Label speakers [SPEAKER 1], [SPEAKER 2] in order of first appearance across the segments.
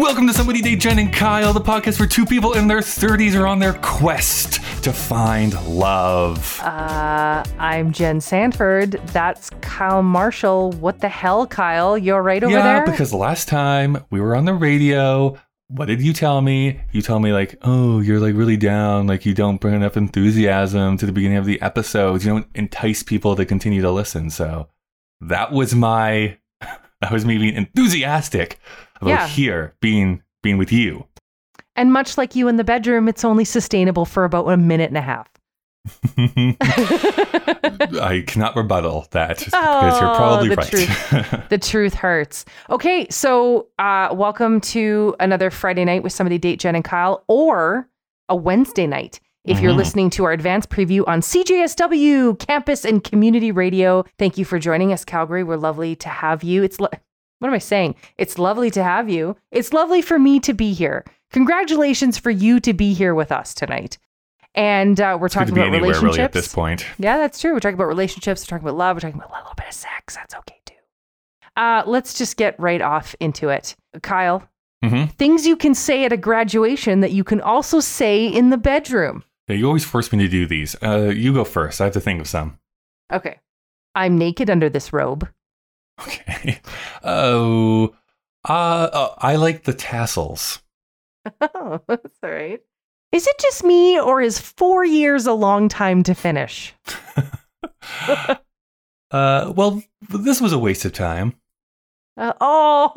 [SPEAKER 1] Welcome to Somebody Date Jen and Kyle, the podcast where two people in their 30s are on their quest to find love.
[SPEAKER 2] Uh, I'm Jen Sanford. That's Kyle Marshall. What the hell, Kyle? You're right over
[SPEAKER 1] yeah,
[SPEAKER 2] there?
[SPEAKER 1] because last time we were on the radio, what did you tell me? You told me like, oh, you're like really down, like you don't bring enough enthusiasm to the beginning of the episodes. You don't entice people to continue to listen. So that was my that was me being enthusiastic about
[SPEAKER 2] Yeah.
[SPEAKER 1] here being being with you.
[SPEAKER 2] and much like you in the bedroom, it's only sustainable for about a minute and a half.
[SPEAKER 1] I cannot rebuttal that because you're
[SPEAKER 2] Oh,
[SPEAKER 1] probably
[SPEAKER 2] the
[SPEAKER 1] right.
[SPEAKER 2] the truth hurts. Okay, so uh, welcome to another Friday night with somebody date Jen and Kyle, or a Wednesday night. If you're
[SPEAKER 1] Mhm.
[SPEAKER 2] listening to our advanced preview on CJSW campus and community radio, thank you for joining us, Calgary. We're lovely to have you. It's lo- what am I saying? It's lovely to have you. It's lovely for me to be here. Congratulations for you to be here with us tonight. And uh, we're
[SPEAKER 1] It's
[SPEAKER 2] talking about
[SPEAKER 1] anywhere
[SPEAKER 2] relationships.
[SPEAKER 1] really at this point.
[SPEAKER 2] Yeah, that's true. We're talking about relationships. We're talking about love. We're talking about a little bit of sex. That's okay too. Uh, let's just get right off into it. Kyle,
[SPEAKER 1] hmm
[SPEAKER 2] things you can say at a graduation that you can also say in the bedroom.
[SPEAKER 1] Yeah, you always force me to do these. Uh, you go first. I have to think of some.
[SPEAKER 2] Okay. I'm naked under this robe.
[SPEAKER 1] Okay. Oh, uh, uh, I like the tassels.
[SPEAKER 2] Oh, that's all right. Is it just me, or is four years a long time to finish?
[SPEAKER 1] Uh, well, this was a waste of time.
[SPEAKER 2] Uh, oh,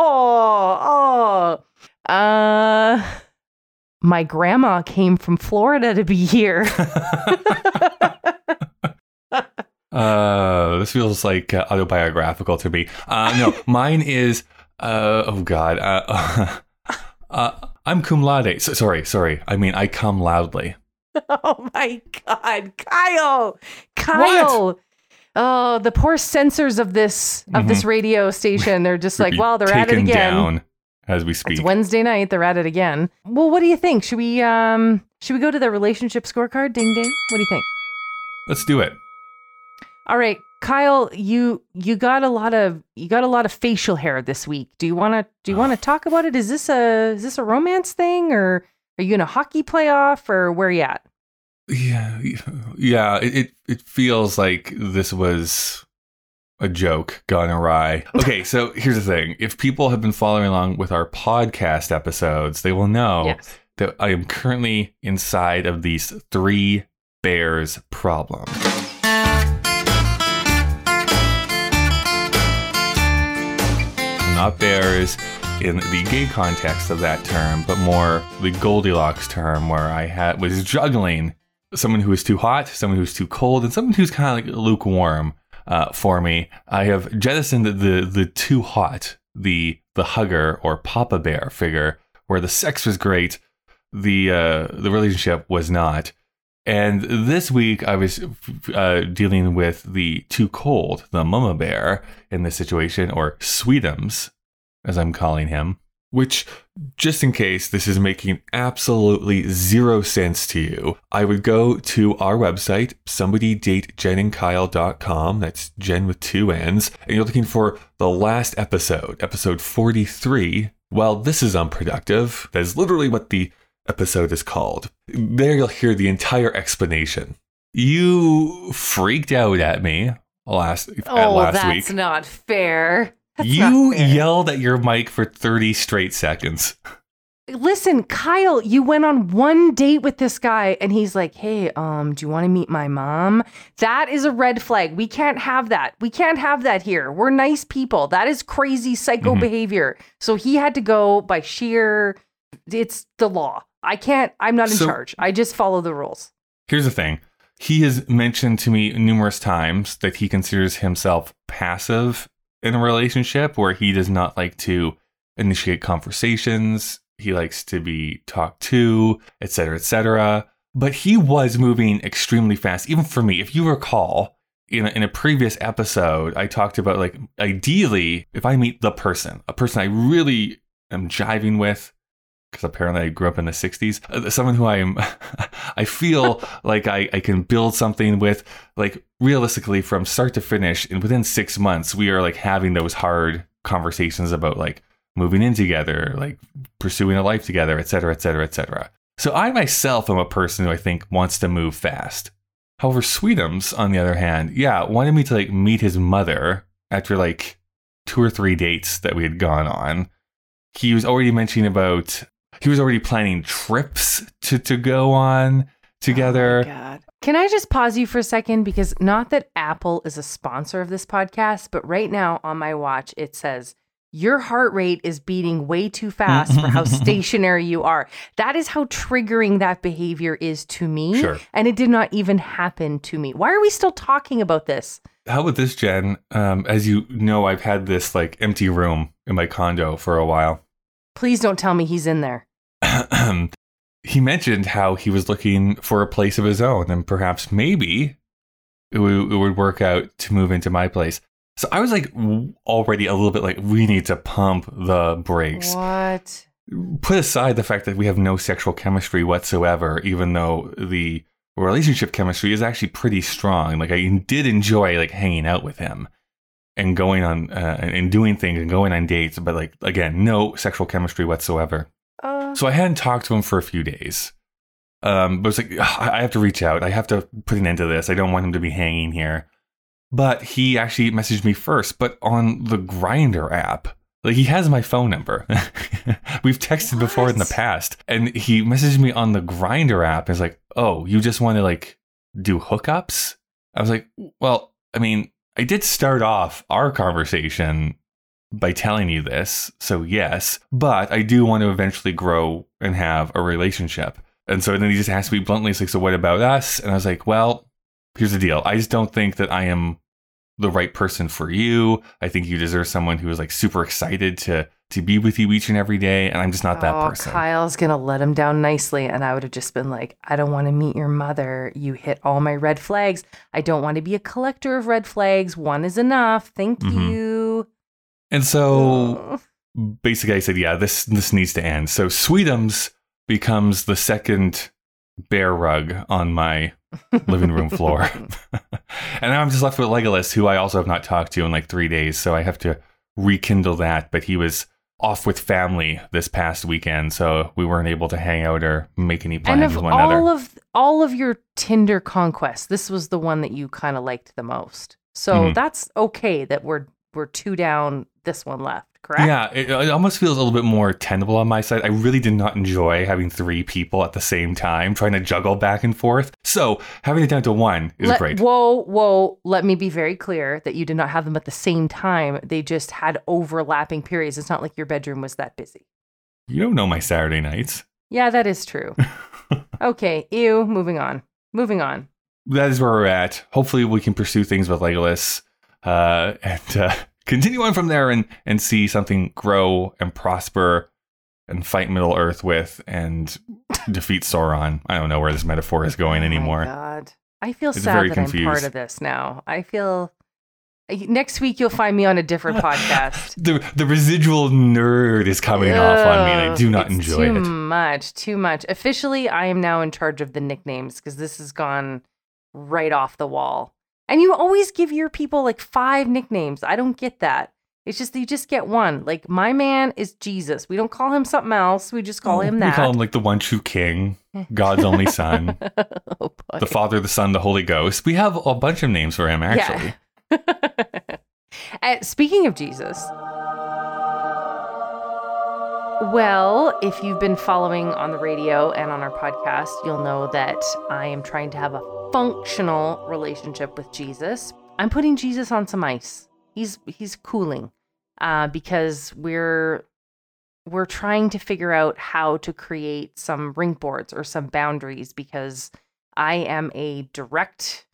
[SPEAKER 2] oh. Uh, my grandma came from Florida to be here.
[SPEAKER 1] Uh, this feels like uh, autobiographical to me. Uh, no, mine is. Uh, oh God. Uh, uh, I'm cum laude. So, sorry, sorry. I mean, I come loudly.
[SPEAKER 2] Oh my God, Kyle, Kyle. What? Oh, the poor censors of this of this radio station. They're just like, well, they're at it again.
[SPEAKER 1] down as we speak.
[SPEAKER 2] It's Wednesday night. They're at it again. Well, what do you think? Should we um should we go to the relationship scorecard? Ding ding. What do you think?
[SPEAKER 1] Let's do it.
[SPEAKER 2] All right, Kyle, you you got a lot of you got a lot of facial hair this week. Do you want to do you want to talk about it? Is this a is this a romance thing or are you in a hockey playoff or where are you at?
[SPEAKER 1] Yeah, yeah. It, it feels like this was a joke gone awry. Okay, so here's the thing: if people have been following along with our podcast episodes, they will know
[SPEAKER 2] Yes.
[SPEAKER 1] that I am currently inside of these three bears problem. Not bears in the gay context of that term, but more the Goldilocks term, where I had was juggling someone who is too hot, someone who's too cold, and someone who's kind of like lukewarm uh, for me. I have jettisoned the the too hot, the the hugger or Papa Bear figure, where the sex was great, the uh, the relationship was not. And this week I was uh, dealing with the too cold, the Mama Bear in this situation, or Sweetums, as I'm calling him. Which, just in case this is making absolutely zero sense to you, I would go to our website, somebodydatejenandkyle.com. That's Jen with two N's. And you're looking for the last episode, episode 43. Well, this is unproductive. That is literally what the episode is called. There you'll hear the entire explanation. You freaked out at me last,
[SPEAKER 2] Oh,
[SPEAKER 1] last
[SPEAKER 2] that's
[SPEAKER 1] week.
[SPEAKER 2] not fair. That's
[SPEAKER 1] you
[SPEAKER 2] not fair.
[SPEAKER 1] yelled at your mic for 30 straight seconds.
[SPEAKER 2] Listen, Kyle, you went on one date with this guy and he's like, "Hey, um, do you want to meet my mom?" That is a red flag. We can't have that. We can't have that here. We're nice people. That is crazy psycho
[SPEAKER 1] Mhm.
[SPEAKER 2] behavior. So he had to go by sheer it's the law. I can't I'm not in
[SPEAKER 1] So-
[SPEAKER 2] charge. I just follow the rules.
[SPEAKER 1] Here's the thing. He has mentioned to me numerous times that he considers himself passive in a relationship where he does not like to initiate conversations. He likes to be talked to, etc., etc. But he was moving extremely fast, even for me. If you recall, in a, in a previous episode, I talked about like ideally, if I meet the person, a person I really am jiving with, because apparently I grew up in the 60s, uh, someone who I am, I feel like I, I can build something with, like realistically from start to finish. And within six months, we are like having those hard conversations about like moving in together, like pursuing a life together, et cetera, et cetera, et cetera. So I myself am a person who I think wants to move fast. However, Sweetums, on the other hand, yeah, wanted me to like meet his mother after like two or three dates that we had gone on. He was already mentioning about he was already planning trips to, to go on together.
[SPEAKER 2] Oh. Can I just pause you for a second? Because not that Apple is a sponsor of this podcast, but right now on my watch, it says, Your heart rate is beating way too fast for how stationary you are. That is how triggering that behavior is to me.
[SPEAKER 1] Sure.
[SPEAKER 2] And it did not even happen to me. Why are we still talking about this?
[SPEAKER 1] How about this, Jen? Um, as you know, I've had this like empty room in my condo for a while.
[SPEAKER 2] Please don't tell me he's in there.
[SPEAKER 1] he mentioned how he was looking for a place of his own and perhaps maybe it, w- it would work out to move into my place. So I was like already a little bit like, we need to pump the brakes.
[SPEAKER 2] What?
[SPEAKER 1] Put aside the fact that we have no sexual chemistry whatsoever, even though the relationship chemistry is actually pretty strong. Like I did enjoy like hanging out with him and going on uh, and doing things and going on dates, but like again, no sexual chemistry whatsoever.
[SPEAKER 2] Uh,
[SPEAKER 1] So I hadn't talked to him for a few days. Um, but it's like I I have to reach out. I have to put an end to this. I don't want him to be hanging here. But he actually messaged me first, but on the Grindr app. Like he has my phone number. We've texted before in the past, and he messaged me on the Grindr app. And it's like, oh, you just want to like do hookups? I was like, well, I mean, I did start off our conversation by telling you this, so yes, but I do want to eventually grow and have a relationship. And so then he just asked me bluntly, he's like, so what about us? And I was like, well, here's the deal. I just don't think that I am the right person for you. I think you deserve someone who is like super excited to to be with you each and every day, and I'm just not that
[SPEAKER 2] oh,
[SPEAKER 1] person.
[SPEAKER 2] Kyle's gonna let him down nicely, and I would have just been like, "I don't want to meet your mother. You hit all my red flags. I don't want to be a collector of red flags. One is enough. Thank
[SPEAKER 1] Mhm.
[SPEAKER 2] you."
[SPEAKER 1] And so
[SPEAKER 2] Ugh.
[SPEAKER 1] basically I said, yeah, this this needs to end. So Sweetums becomes the second bear rug on my living room floor. and now I'm just left with Legolas, who I also have not talked to in like three days. So I have to rekindle that. But he was off with family this past weekend, so we weren't able to hang out or make any
[SPEAKER 2] and
[SPEAKER 1] plans
[SPEAKER 2] of
[SPEAKER 1] with one
[SPEAKER 2] all
[SPEAKER 1] another.
[SPEAKER 2] of all of your Tinder conquests, this was the one that you kind of liked the most. So
[SPEAKER 1] Mhm.
[SPEAKER 2] that's okay that we're we're two down, this one left. Correct?
[SPEAKER 1] Yeah, it, it almost feels a little bit more tenable on my side. I really did not enjoy having three people at the same time, trying to juggle back and forth. So having it down to one is
[SPEAKER 2] Let-
[SPEAKER 1] great.
[SPEAKER 2] Whoa, whoa. Let me be very clear that you did not have them at the same time. They just had overlapping periods. It's not like your bedroom was that busy.
[SPEAKER 1] You don't know my Saturday nights.
[SPEAKER 2] Yeah, that is true. okay, ew. Moving on. Moving on.
[SPEAKER 1] That is where we're at. Hopefully, we can pursue things with Legolas uh, and uh, continue on from there and, and see something grow and prosper and fight Middle Earth with and defeat Sauron. I don't know where this metaphor is going
[SPEAKER 2] Oh my
[SPEAKER 1] anymore.
[SPEAKER 2] God, I feel
[SPEAKER 1] It's
[SPEAKER 2] sad that I'm part of this now. I feel next week you'll find me on a different podcast.
[SPEAKER 1] The the residual nerd is coming off on me, and I do not enjoy
[SPEAKER 2] too
[SPEAKER 1] it.
[SPEAKER 2] much, too much. Officially, I am now in charge of the nicknames because this has gone right off the wall. And you always give your people like five nicknames. I don't get that. It's just you just get one. Like my man is Jesus. We don't call him something else. We just call him that.
[SPEAKER 1] We call him like the one true king, God's only son,
[SPEAKER 2] oh,
[SPEAKER 1] the Father, the Son, the Holy Ghost. We have a bunch of names for him, actually.
[SPEAKER 2] Uh, speaking of Jesus, well, if you've been following on the radio and on our podcast, you'll know that I am trying to have a functional relationship with Jesus. I'm putting Jesus on some ice. He's he's cooling uh, because we're we're trying to figure out how to create some ring boards or some boundaries because I am a direct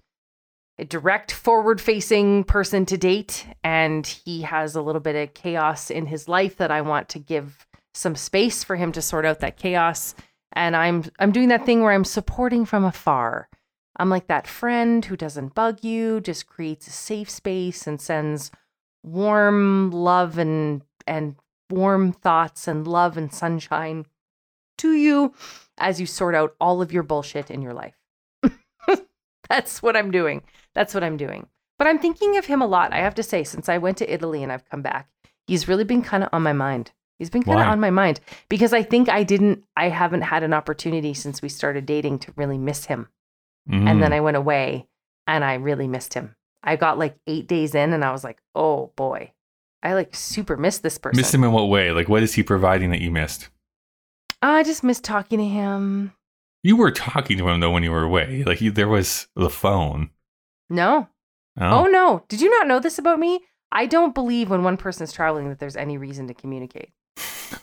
[SPEAKER 2] a direct forward facing person to date and he has a little bit of chaos in his life that I want to give some space for him to sort out that chaos and I'm I'm doing that thing where I'm supporting from afar. I'm like that friend who doesn't bug you, just creates a safe space and sends warm love and and warm thoughts and love and sunshine to you as you sort out all of your bullshit in your life. That's what I'm doing. That's what I'm doing. But I'm thinking of him a lot. I have to say, since I went to Italy and I've come back, he's really been kind of on my mind. He's been kind of on my mind because I think I didn't, I haven't had an opportunity since we started dating to really miss him. And
[SPEAKER 1] Mm.
[SPEAKER 2] then I went away and I really missed him. I got like eight days in and I was like, oh boy, I like super missed this person.
[SPEAKER 1] missed him in what way? Like, what is he providing that you missed?
[SPEAKER 2] I just missed talking to him.
[SPEAKER 1] You were talking to him though when you were away. Like, you, there was the phone.
[SPEAKER 2] No. Oh. no. Did you not know this about me? I don't believe when one person's traveling that there's any reason to communicate.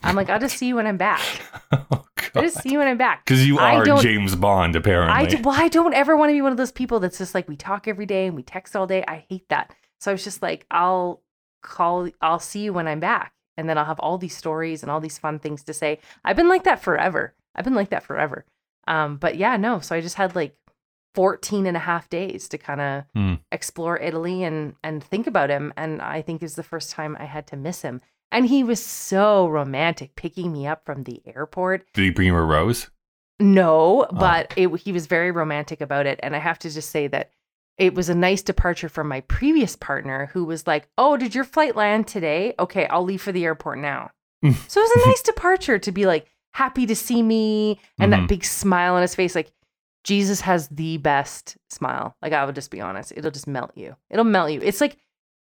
[SPEAKER 2] I'm like, I'll just see you when I'm back.
[SPEAKER 1] oh
[SPEAKER 2] I'll just see you when I'm back.
[SPEAKER 1] Because you are James Bond, apparently.
[SPEAKER 2] I do, well, I don't ever want to be one of those people that's just like we talk every day and we text all day. I hate that. So I was just like, I'll call, I'll see you when I'm back, and then I'll have all these stories and all these fun things to say. I've been like that forever. I've been like that forever. Um, but yeah, no. So I just had like 14 and a half days to kind of
[SPEAKER 1] Hmm.
[SPEAKER 2] explore Italy and and think about him. And I think is the first time I had to miss him. And he was so romantic, picking me up from the airport.
[SPEAKER 1] Did he bring you a rose?
[SPEAKER 2] No,
[SPEAKER 1] Oh.
[SPEAKER 2] but it, he was very romantic about it. And I have to just say that it was a nice departure from my previous partner who was like, Oh, did your flight land today? Okay, I'll leave for the airport now. so it was a nice departure to be like happy to see me and
[SPEAKER 1] Mhm.
[SPEAKER 2] that big smile on his face. Like, Jesus has the best smile. Like, I would just be honest, it'll just melt you. It'll melt you. It's like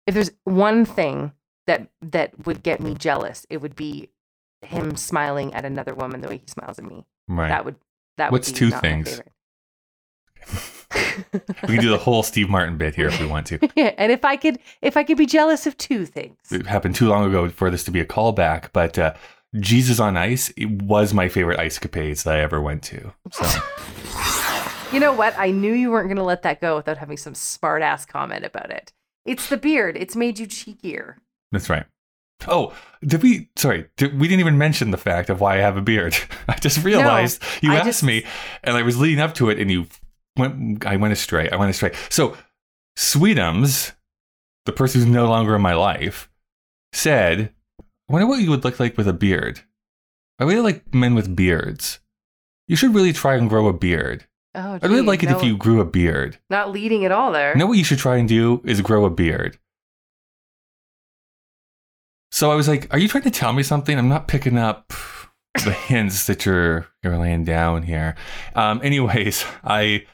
[SPEAKER 2] if there's one thing that that would get me jealous, it would be him smiling at another woman the way he smiles at me.
[SPEAKER 1] Right.
[SPEAKER 2] That would that
[SPEAKER 1] What's
[SPEAKER 2] would be
[SPEAKER 1] two things? we can do the whole Steve Martin bit here if we want to.
[SPEAKER 2] yeah, and if I could if I could be jealous of two things.
[SPEAKER 1] It happened too long ago for this to be a callback, but uh, Jesus on Ice it was my favorite ice capades that I ever went to. So
[SPEAKER 2] You know what? I knew you weren't going to let that go without having some smart ass comment about it. It's the beard. It's made you cheekier.
[SPEAKER 1] That's right. Oh, did we? Sorry, did, we didn't even mention the fact of why I have a beard. I just realized you
[SPEAKER 2] I
[SPEAKER 1] asked
[SPEAKER 2] just-
[SPEAKER 1] me, and I was leading up to it, and you went. I went astray. I went astray. So, Sweetums, the person who's no longer in my life, said, "I wonder what you would look like with a beard. I really like men with beards. You should really try and grow a beard.
[SPEAKER 2] Oh,
[SPEAKER 1] I'd really like it
[SPEAKER 2] no-
[SPEAKER 1] if you grew a beard.
[SPEAKER 2] not leading at all there.
[SPEAKER 1] You know what you should try and do is grow a beard. So I was like, "Are you trying to tell me something? I'm not picking up the hints that you're you're laying down here." Um, anyways, I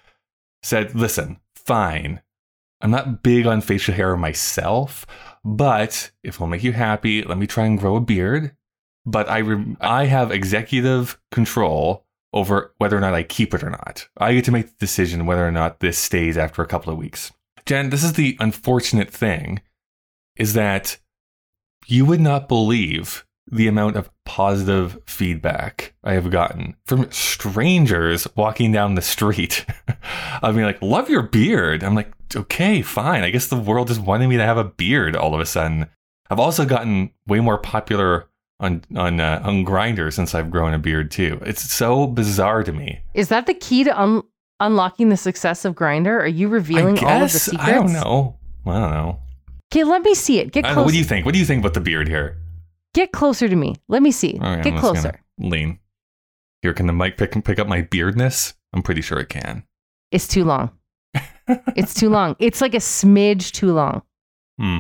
[SPEAKER 1] said, "Listen, fine. I'm not big on facial hair myself, but if it'll make you happy, let me try and grow a beard. But I re- I have executive control." Over whether or not I keep it or not. I get to make the decision whether or not this stays after a couple of weeks. Jen, this is the unfortunate thing is that you would not believe the amount of positive feedback I have gotten from strangers walking down the street. I mean, like, love your beard. I'm like, okay, fine. I guess the world just wanted me to have a beard all of a sudden. I've also gotten way more popular on on uh, on Grindr since I've grown a beard too. It's so bizarre to me.
[SPEAKER 2] Is that the key to un- unlocking the success of Grindr? Are you revealing
[SPEAKER 1] I
[SPEAKER 2] all of the
[SPEAKER 1] guess
[SPEAKER 2] secrets?
[SPEAKER 1] I don't know. I don't know.
[SPEAKER 2] Okay, let me see it. Get
[SPEAKER 1] know.
[SPEAKER 2] closer.
[SPEAKER 1] What do you think? What do you think about the beard here?
[SPEAKER 2] Get closer to me. Let me see.
[SPEAKER 1] Right,
[SPEAKER 2] Get closer.
[SPEAKER 1] Lean. Here, can the mic pick pick up my beardness? I'm pretty sure it can.
[SPEAKER 2] It's too long. it's too long. It's like a smidge too long.
[SPEAKER 1] Hmm.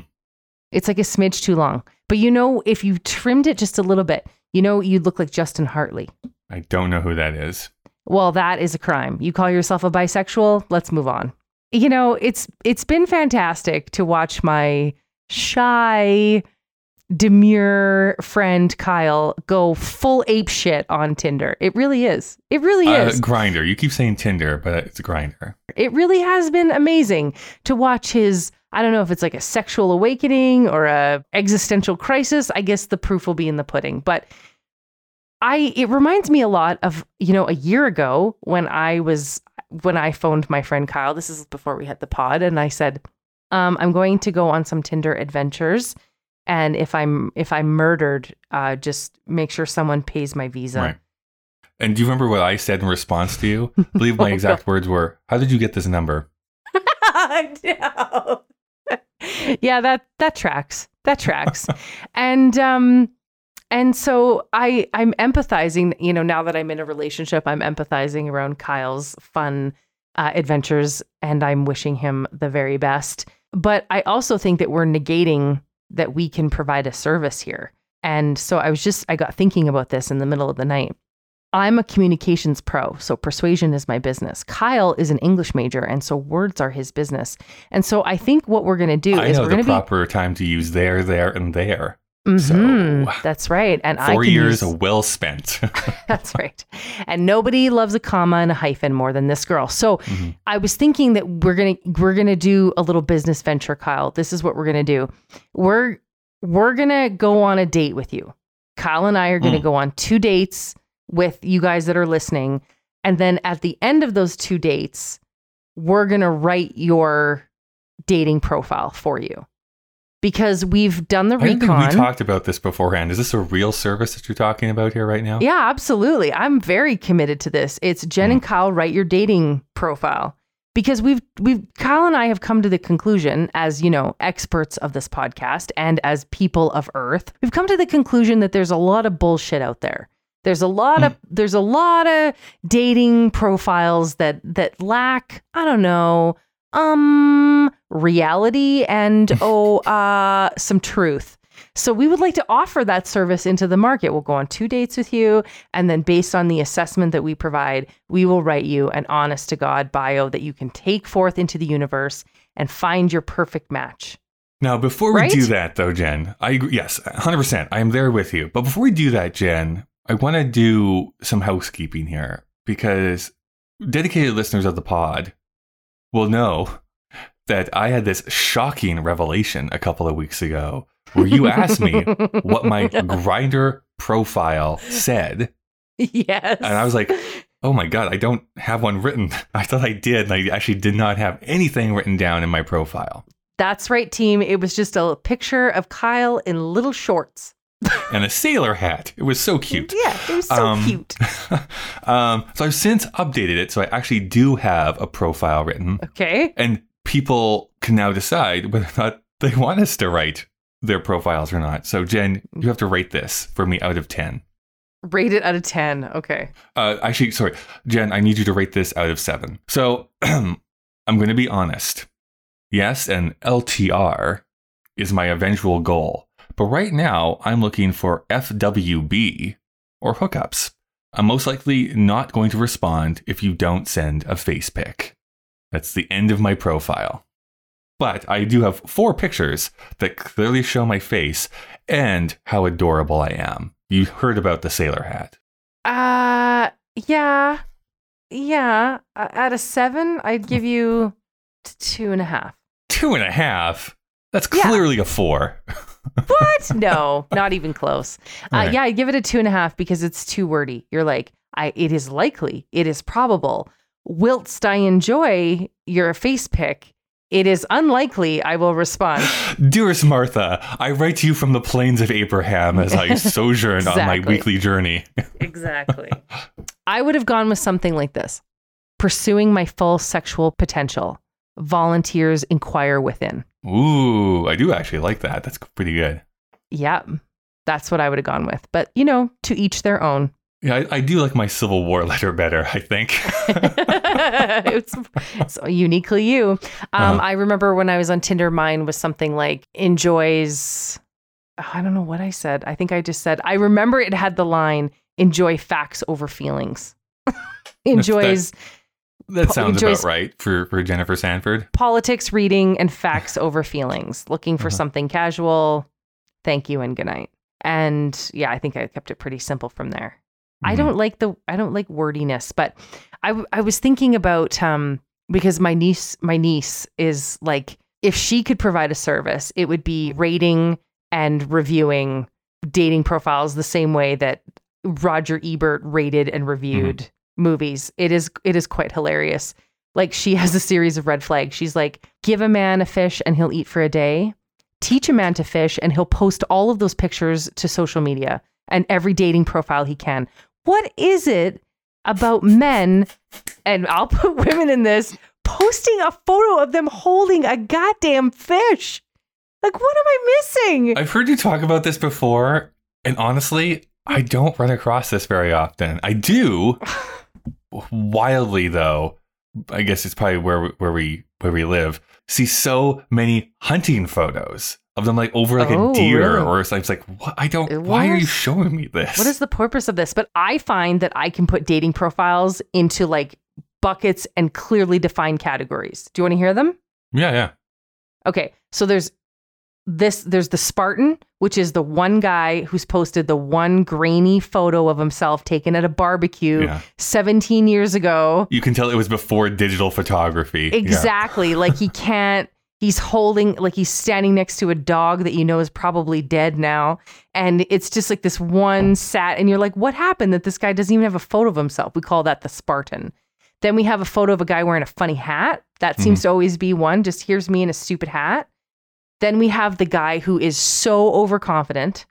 [SPEAKER 2] It's like a smidge too long. But you know, if you trimmed it just a little bit, you know, you'd look like Justin Hartley.
[SPEAKER 1] I don't know who that is.
[SPEAKER 2] Well, that is a crime. You call yourself a bisexual? Let's move on. You know, it's it's been fantastic to watch my shy, demure friend Kyle go full ape shit on Tinder. It really is. It really
[SPEAKER 1] Uh,
[SPEAKER 2] is.
[SPEAKER 1] Grindr. You keep saying Tinder, but it's a Grindr.
[SPEAKER 2] it really has been amazing to watch his I don't know if it's like a sexual awakening or a existential crisis. I guess the proof will be in the pudding. But I it reminds me a lot of, you know, a year ago when I was when I phoned my friend Kyle. This is before we had the pod and I said, um, I'm going to go on some Tinder adventures. And if I'm if I'm murdered, uh, just make sure someone pays my visa.
[SPEAKER 1] Right. And do you remember what I said in response to you? I believe my
[SPEAKER 2] Oh,
[SPEAKER 1] exact words were, "How did you get this number?"
[SPEAKER 2] no. yeah, that that tracks. That tracks. and um and so I I'm empathizing, you know, now that I'm in a relationship, I'm empathizing around Kyle's fun uh, adventures and I'm wishing him the very best. But I also think that we're negating that we can provide a service here. And so I was just, I got thinking about this in the middle of the night. I'm a communications pro, so persuasion is my business. Kyle is an English major, and so words are his business. And so I think what we're going to do
[SPEAKER 1] I
[SPEAKER 2] is
[SPEAKER 1] know
[SPEAKER 2] we're
[SPEAKER 1] the
[SPEAKER 2] going to be.
[SPEAKER 1] proper time to use there, there, and there.
[SPEAKER 2] Mhm,
[SPEAKER 1] So,
[SPEAKER 2] that's right. And I
[SPEAKER 1] Four
[SPEAKER 2] can
[SPEAKER 1] years
[SPEAKER 2] use-
[SPEAKER 1] well spent.
[SPEAKER 2] That's right. And nobody loves a comma and a hyphen more than this girl. So
[SPEAKER 1] Mhm.
[SPEAKER 2] I was thinking that we're gonna we're gonna do a little business venture, Kyle. This is what we're gonna do. We're we're gonna go on a date with you. Kyle and I are gonna
[SPEAKER 1] Mm.
[SPEAKER 2] go on two dates with you guys that are listening. And then at the end of those two dates, we're gonna write your dating profile for you. Because we've done the
[SPEAKER 1] I
[SPEAKER 2] recon.
[SPEAKER 1] think we talked about this beforehand. Is this a real service that you're talking about here right now?
[SPEAKER 2] Yeah, absolutely. I'm very committed to this. It's Jen and mm. Kyle write your dating profile because we've we've Kyle and I have come to the conclusion as, you know, experts of this podcast and as people of earth, we've come to the conclusion that there's a lot of bullshit out there. There's a lot of mm. there's a lot of dating profiles that that lack, I don't know, um reality and oh uh some truth. So we would like to offer that service into the market. We'll go on two dates with you, and then based on the assessment that we provide, we will write you an honest to God bio that you can take forth into the universe and find your perfect match.
[SPEAKER 1] Now, before we
[SPEAKER 2] Right?
[SPEAKER 1] do that, though, Jen, I agree- yes, 100%. I am there with you. But before we do that, Jen, I want to do some housekeeping here because dedicated listeners of the pod will know that I had this shocking revelation a couple of weeks ago where you asked me what my Grindr profile said.
[SPEAKER 2] yes.
[SPEAKER 1] And I was like, oh my God, I don't have one written. I thought I did. And I actually did not have anything written down in my profile.
[SPEAKER 2] That's right, team. It was just a picture of Kyle in little shorts.
[SPEAKER 1] And a sailor hat. It was so cute.
[SPEAKER 2] Yeah, it was so
[SPEAKER 1] Um,
[SPEAKER 2] cute.
[SPEAKER 1] um, so I've since updated it. So I actually do have a profile written.
[SPEAKER 2] Okay.
[SPEAKER 1] And people can now decide whether or not they want us to write their profiles or not. So, Jen, you have to rate this for me out of 10.
[SPEAKER 2] Rate it out of 10. Okay.
[SPEAKER 1] Uh, actually, sorry, Jen, I need you to rate this out of seven. So I'm going to be honest. Yes, an LTR is my eventual goal. But right now, I'm looking for FWB or hookups. I'm most likely not going to respond if you don't send a face pic. That's the end of my profile. But I do have four pictures that clearly show my face and how adorable I am. You heard about the sailor hat.
[SPEAKER 2] Uh, yeah. Yeah. Uh, Out of seven, I'd give you two and a half.
[SPEAKER 1] two and a half. That's
[SPEAKER 2] Yeah.
[SPEAKER 1] clearly a four.
[SPEAKER 2] What? no, not even close. Uh,
[SPEAKER 1] Alright.
[SPEAKER 2] Yeah, I give it a two and a half because it's too wordy. You're like, I. It is likely. It is probable. Whilst I enjoy your face pic, it is unlikely I will respond.
[SPEAKER 1] Dearest Martha, I write to you from the plains of Abraham as I sojourn on my weekly journey.
[SPEAKER 2] exactly. I would have gone with something like this: pursuing my full sexual potential. Volunteers inquire within.
[SPEAKER 1] Ooh, I do actually like that. That's pretty good.
[SPEAKER 2] Yeah, that's what I would have gone with. But you know, to each their own.
[SPEAKER 1] Yeah, I, I do like my Civil War letter better, I think.
[SPEAKER 2] it's, it's uniquely you. Um,
[SPEAKER 1] Uh-huh.
[SPEAKER 2] I remember when I was on Tinder, mine was something like enjoys. oh, I don't know what I said. I think I just said. I remember it had the line "enjoy facts over feelings." enjoys
[SPEAKER 1] that
[SPEAKER 2] Po-
[SPEAKER 1] sounds about right for, for Jennifer Sanford.
[SPEAKER 2] politics reading and facts over feelings. Looking for
[SPEAKER 1] Uh-huh.
[SPEAKER 2] something casual. Thank you and good night. And yeah, I think I kept it pretty simple from there. I
[SPEAKER 1] Mhm.
[SPEAKER 2] don't like the I don't like wordiness, but I I was thinking about um because my niece my niece is like if she could provide a service, it would be rating and reviewing dating profiles the same way that Roger Ebert rated and reviewed movies. It is it is quite hilarious. Like she has a series of red flags. She's like, give a man a fish and he'll eat for a day. Teach a man to fish and he'll post all of those pictures to social media and every dating profile he can. What is it about men, and I'll put women in this, posting a photo of them holding a goddamn fish? Like, what am I missing?
[SPEAKER 1] I've heard you talk about this before, and honestly, I don't run across this very often. I do wildly though. I guess it's probably where we- where we where we live. See so many hunting photos of them like over like
[SPEAKER 2] Oh,
[SPEAKER 1] a deer
[SPEAKER 2] really?
[SPEAKER 1] or it's like, it's like what I don't
[SPEAKER 2] It
[SPEAKER 1] why are you showing me this?
[SPEAKER 2] What is the purpose of this? But I find that I can put dating profiles into like buckets and clearly defined categories. Do you want to hear them?
[SPEAKER 1] yeah, yeah.
[SPEAKER 2] Okay, so there's this there's the Spartan, which is the one guy who's posted the one grainy photo of himself taken at a barbecue
[SPEAKER 1] Yeah.
[SPEAKER 2] 17 years ago.
[SPEAKER 1] You can tell it was before digital photography. Yeah.
[SPEAKER 2] Exactly. like he can't he's holding like he's standing next to a dog that you know is probably dead now and it's just like this one sat and you're like what happened that this guy doesn't even have a photo of himself. We call that the Spartan. Then we have a photo of a guy wearing a funny hat. That mm-hmm. seems to always be one. Just here's me in a stupid hat. Then we have the guy who is so overconfident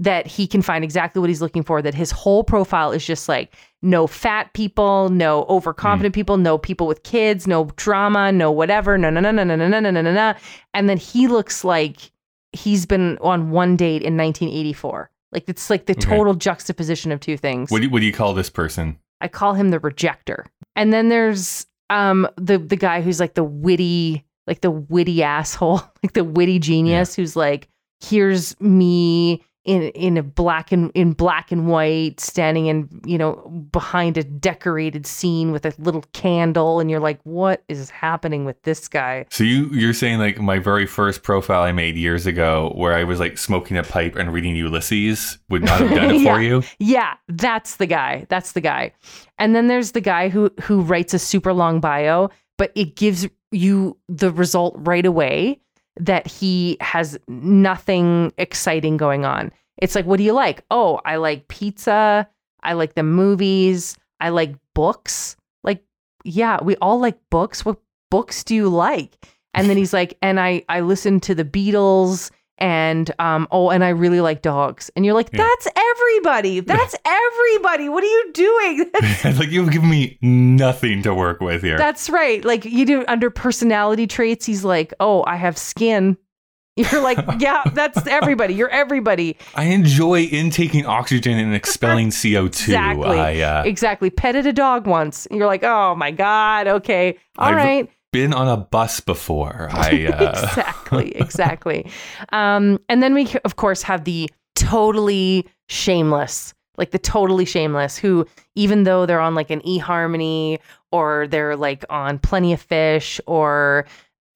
[SPEAKER 2] that he can find exactly what he's looking for, that his whole profile is just like no fat people, no overconfident people, no people with kids, no drama, no whatever, no, no, no, no, no, no, no, no, no, no, no. And then he looks like he's been on one date in 1984. Like it's like the
[SPEAKER 1] Okay.
[SPEAKER 2] total juxtaposition of two things.
[SPEAKER 1] What do, you, what do you call this person?
[SPEAKER 2] I call him the rejector. And then there's um the the guy who's like the witty, like the witty asshole, like the witty genius who's like, here's me in in a black and in black and white, standing in, you know, behind a decorated scene with a little candle, and you're like, what is happening with this guy?
[SPEAKER 1] So you you're saying like my very first profile I made years ago where I was like smoking a pipe and reading Ulysses would not have done it
[SPEAKER 2] Yeah.
[SPEAKER 1] for you?
[SPEAKER 2] Yeah, that's the guy. That's the guy. And then there's the guy who who writes a super long bio, but it gives you the result right away that he has nothing exciting going on. It's like, what do you like? Oh, I like pizza. I like the movies. I like books. Like, yeah, we all like books. What books do you like? And then he's like, and I I listen to the Beatles and um oh and I really like dogs. And you're like,
[SPEAKER 1] Yeah.
[SPEAKER 2] that's everybody. That's everybody. What are you doing?
[SPEAKER 1] Like you've given me nothing to work with here.
[SPEAKER 2] that's right. Like you do under personality traits, he's like, "Oh, I have skin." You're like, "Yeah, that's everybody. You're everybody."
[SPEAKER 1] I enjoy intaking oxygen and expelling CO2.
[SPEAKER 2] Exactly.
[SPEAKER 1] I uh,
[SPEAKER 2] Exactly. Petted a dog once. And you're like, "Oh my god. Okay. all
[SPEAKER 1] I've-
[SPEAKER 2] right."
[SPEAKER 1] Been on a bus before. I uh,
[SPEAKER 2] exactly, exactly. Um, and then we, of course, have the totally shameless, like the totally shameless, who, even though they're on like an eHarmony or they're like on Plenty of Fish or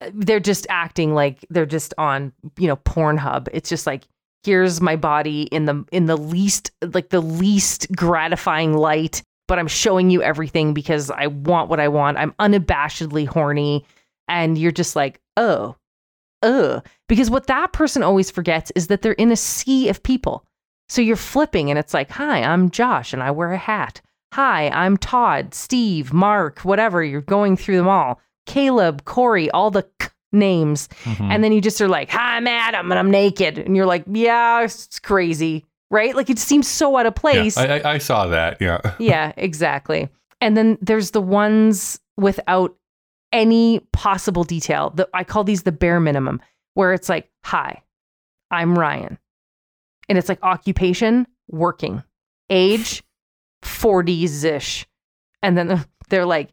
[SPEAKER 2] uh, they're just acting like they're just on, you know, Pornhub. It's just like, here's my body in the in the least like the least gratifying light but i'm showing you everything because i want what i want. I'm unabashedly horny. And you're just like oh uh because what that person always forgets is that they're in a sea of people. So you're flipping and it's like hi i'm josh and i wear a hat. Hi i'm todd steve mark whatever. You're going through them all. Caleb corey all the k- names.
[SPEAKER 1] Mhm.
[SPEAKER 2] and then you just are like, Hi, I'm Adam and I'm naked. And you're like, Yeah, it's crazy. Right? Like it seems so out of place.
[SPEAKER 1] I, I, I saw that. Yeah.
[SPEAKER 2] yeah, exactly. And then there's the ones without any possible detail. The, I call these the bare minimum, where it's like, Hi, I'm Ryan. And it's like occupation, working, age, 40s ish. And then they're like,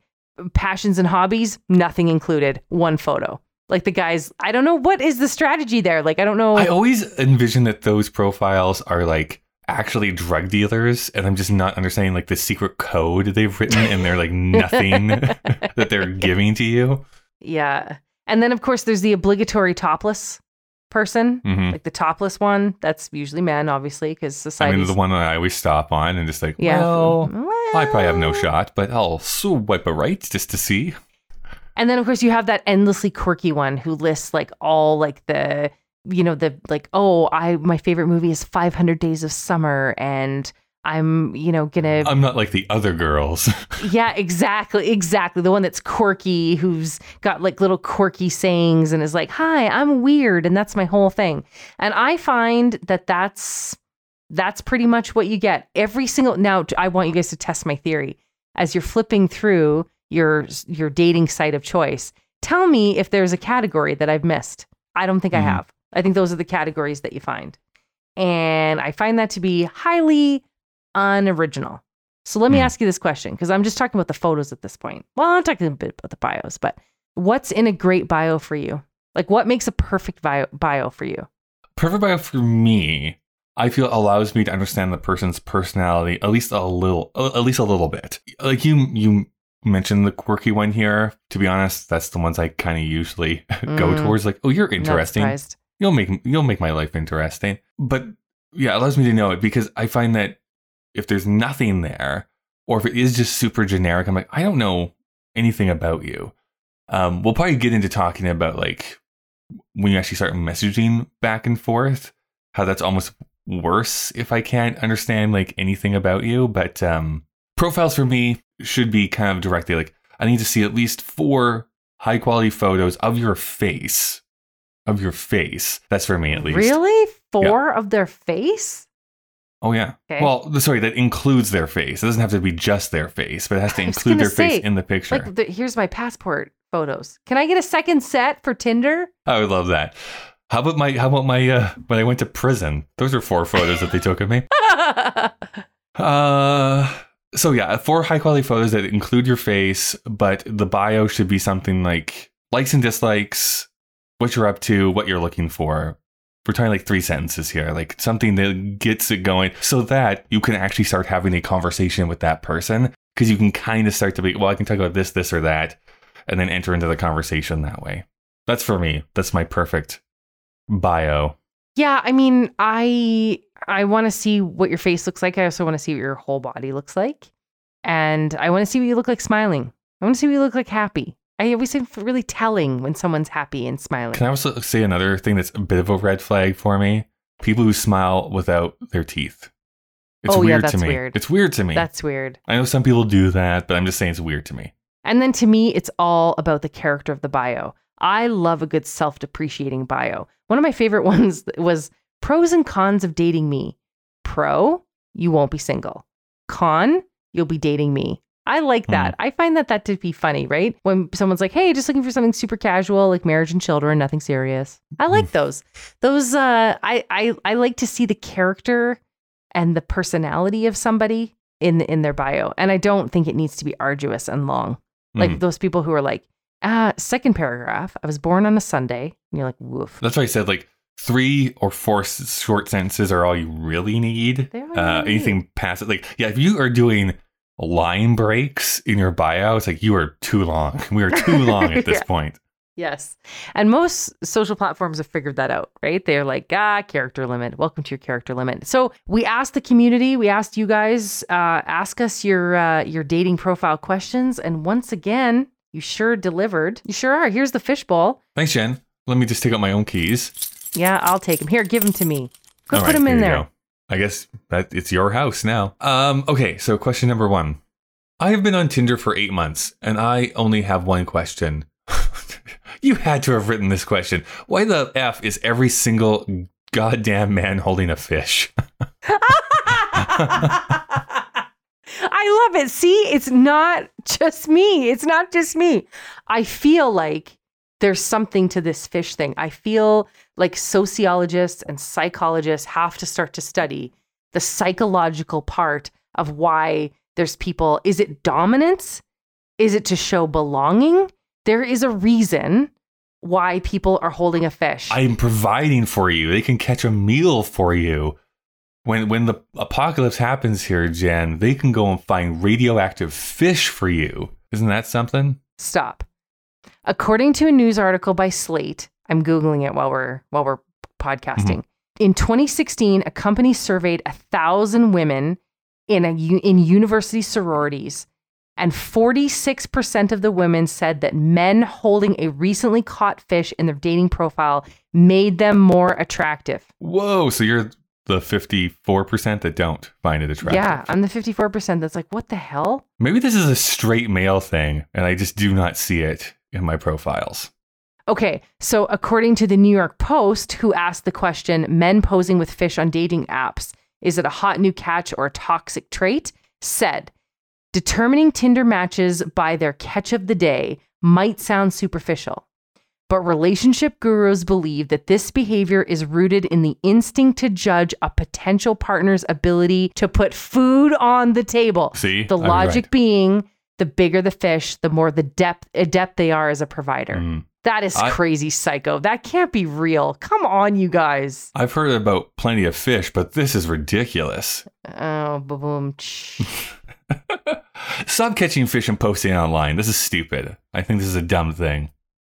[SPEAKER 2] passions and hobbies, nothing included, one photo. Like the guys, I don't know what is the strategy there. Like, I don't know.
[SPEAKER 1] I always envision that those profiles are like actually drug dealers, and I'm just not understanding like the secret code they've written, and they're like nothing that they're giving to you.
[SPEAKER 2] Yeah. And then, of course, there's the obligatory topless person,
[SPEAKER 1] hmm
[SPEAKER 2] like the topless one. That's usually men, obviously, because society I
[SPEAKER 1] mean, the one that I always stop on and just like,
[SPEAKER 2] yeah.
[SPEAKER 1] well,
[SPEAKER 2] Well-
[SPEAKER 1] I probably have no shot, but I'll swipe a right just to see.
[SPEAKER 2] And then, of course, you have that endlessly quirky one who lists like all like the, you know, the like, oh, I my favorite movie is 500 Days of Summer, and I'm, you know, gonna
[SPEAKER 1] I'm not like the other girls.
[SPEAKER 2] Yeah, exactly. Exactly. The one that's quirky, who's got like little quirky sayings and is like, "Hi, I'm weird," and that's my whole thing. And I find that that's that's pretty much what you get. Every single now I want you guys to test my theory. As you're flipping through your your dating site of choice, tell me if there's a category that I've missed. I don't think I
[SPEAKER 1] Mhm.
[SPEAKER 2] have. I think those are the categories that you find. And I find that to be highly unoriginal. So let me
[SPEAKER 1] Hmm.
[SPEAKER 2] ask you this question because I'm just talking about the photos at this point. Well, I'm talking a bit about the bios, but what's in a great bio for you? Like, what makes a perfect bio, bio for you?
[SPEAKER 1] Perfect bio for me, I feel allows me to understand the person's personality at least a little, at least a little bit. Like you, you mentioned the quirky one here. To be honest, that's the ones I kind of usually go
[SPEAKER 2] Mm.
[SPEAKER 1] towards. Like, oh, you're interesting. You'll make you'll make my life interesting. But yeah, it allows me to know it because I find that if there's nothing there, or if it is just super generic, I'm like, I don't know anything about you. Um, we'll probably get into talking about like when you actually start messaging back and forth, how that's almost worse if I can't understand like anything about you. But um, profiles for me should be kind of directly like I need to see at least four high quality photos of your face, of your face. That's for me at least.
[SPEAKER 2] Really? Four of their face?
[SPEAKER 1] Oh yeah.
[SPEAKER 2] Okay.
[SPEAKER 1] Well, sorry, that includes their face. It doesn't have to be just their face, but it has to include their face in the picture.
[SPEAKER 2] Like, the, here's my passport photos. Can I get a second set for Tinder?
[SPEAKER 1] I would love that. How about my how about my uh when I went to prison? Those are four photos that they took of me. Uh so yeah, four high quality photos that include your face, but the bio should be something like likes and dislikes, what you're up to, what you're looking for. We're talking like three sentences here, like something that gets it going so that you can actually start having a conversation with that person because you can kind of start to be, well, I can talk about this, this, or that, and then enter into the conversation that way. That's for me. That's my perfect bio.
[SPEAKER 2] Yeah, I mean, I I want to see what your face looks like. I also want to see what your whole body looks like, and I want to see what you look like smiling. I want to see what you look like happy. I always think really telling when someone's happy and smiling.
[SPEAKER 1] Can I also say another thing that's a bit of a red flag for me? People who smile without their teeth. It's
[SPEAKER 2] Oh, yeah,
[SPEAKER 1] weird
[SPEAKER 2] that's
[SPEAKER 1] to me.
[SPEAKER 2] weird.
[SPEAKER 1] It's weird to me.
[SPEAKER 2] That's weird.
[SPEAKER 1] I know some people do that, but I'm just saying it's weird to me.
[SPEAKER 2] And then to me, it's all about the character of the bio. I love a good self depreciating bio. One of my favorite ones was pros and cons of dating me. Pro, you won't be single. Con, you'll be dating me. I like that. I find that that to be funny, right? When someone's like, "Hey, just looking for something super casual, like marriage and children, nothing serious." I like those. Those uh I I I like to see the character and the personality of somebody in in their bio. And I don't think it needs to be arduous and long. Like
[SPEAKER 1] Mhm.
[SPEAKER 2] those people who are like, ah, second paragraph, I was born on a Sunday. And you're like, woof.
[SPEAKER 1] That's why I said like three or four short sentences are all you really need. Uh,
[SPEAKER 2] need.
[SPEAKER 1] anything past it, like yeah, if you are doing line breaks in your bio, it's like you are too long. We are too long at this
[SPEAKER 2] Yeah.
[SPEAKER 1] point.
[SPEAKER 2] Yes. And most social platforms have figured that out, right? They're like, ah, character limit. Welcome to your character limit. So we asked the community, we asked you guys, uh, ask us your uh, your dating profile questions. And once again, you sure delivered. You sure are. Here's the fishbowl.
[SPEAKER 1] Thanks, Jen. Let me just take out my own keys.
[SPEAKER 2] Yeah, I'll take them. Here, give them to me. Go
[SPEAKER 1] All
[SPEAKER 2] put
[SPEAKER 1] right,
[SPEAKER 2] them in there.
[SPEAKER 1] go. I guess that it's your house now. Um, okay, so question number one. I have been on Tinder for eight months, and I only have one question. you had to have written this question. Why the f is every single goddamn man holding a fish?
[SPEAKER 2] I love it. See, it's not just me. It's not just me. I feel like there's something to this fish thing. I feel like sociologists and psychologists have to start to study the psychological part of why there's people. Is it dominance? Is it to show belonging? There is a reason why people are holding a fish.
[SPEAKER 1] I'm providing for you. They can catch a meal for you. When when the apocalypse happens here, Jen, they can go and find radioactive fish for you. Isn't that something?
[SPEAKER 2] Stop. According to a news article by Slate, I'm googling it while we're while we're podcasting. Mm-hmm. In 2016, a company surveyed a thousand women in a in university sororities, and 46% of the women said that men holding a recently caught fish in their dating profile made them more attractive.
[SPEAKER 1] Whoa, so you're the 54% that don't find it attractive.
[SPEAKER 2] Yeah, I'm the 54% that's like, what the hell?
[SPEAKER 1] Maybe this is a straight male thing and I just do not see it in my profiles.
[SPEAKER 2] Okay, so according to the New York Post, who asked the question, men posing with fish on dating apps, is it a hot new catch or a toxic trait? Said, determining Tinder matches by their catch of the day might sound superficial, but relationship gurus believe that this behavior is rooted in the instinct to judge a potential partner's ability to put food on the table.
[SPEAKER 1] See?
[SPEAKER 2] The logic
[SPEAKER 1] right.
[SPEAKER 2] being the bigger the fish, the more the depth adept they are as a provider.
[SPEAKER 1] Mm.
[SPEAKER 2] That is
[SPEAKER 1] I-
[SPEAKER 2] crazy psycho. That can't be real. Come on, you guys.
[SPEAKER 1] I've heard about plenty of fish, but this is ridiculous.
[SPEAKER 2] Oh, boom.
[SPEAKER 1] Stop catching fish and posting online. This is stupid. I think this is a dumb thing.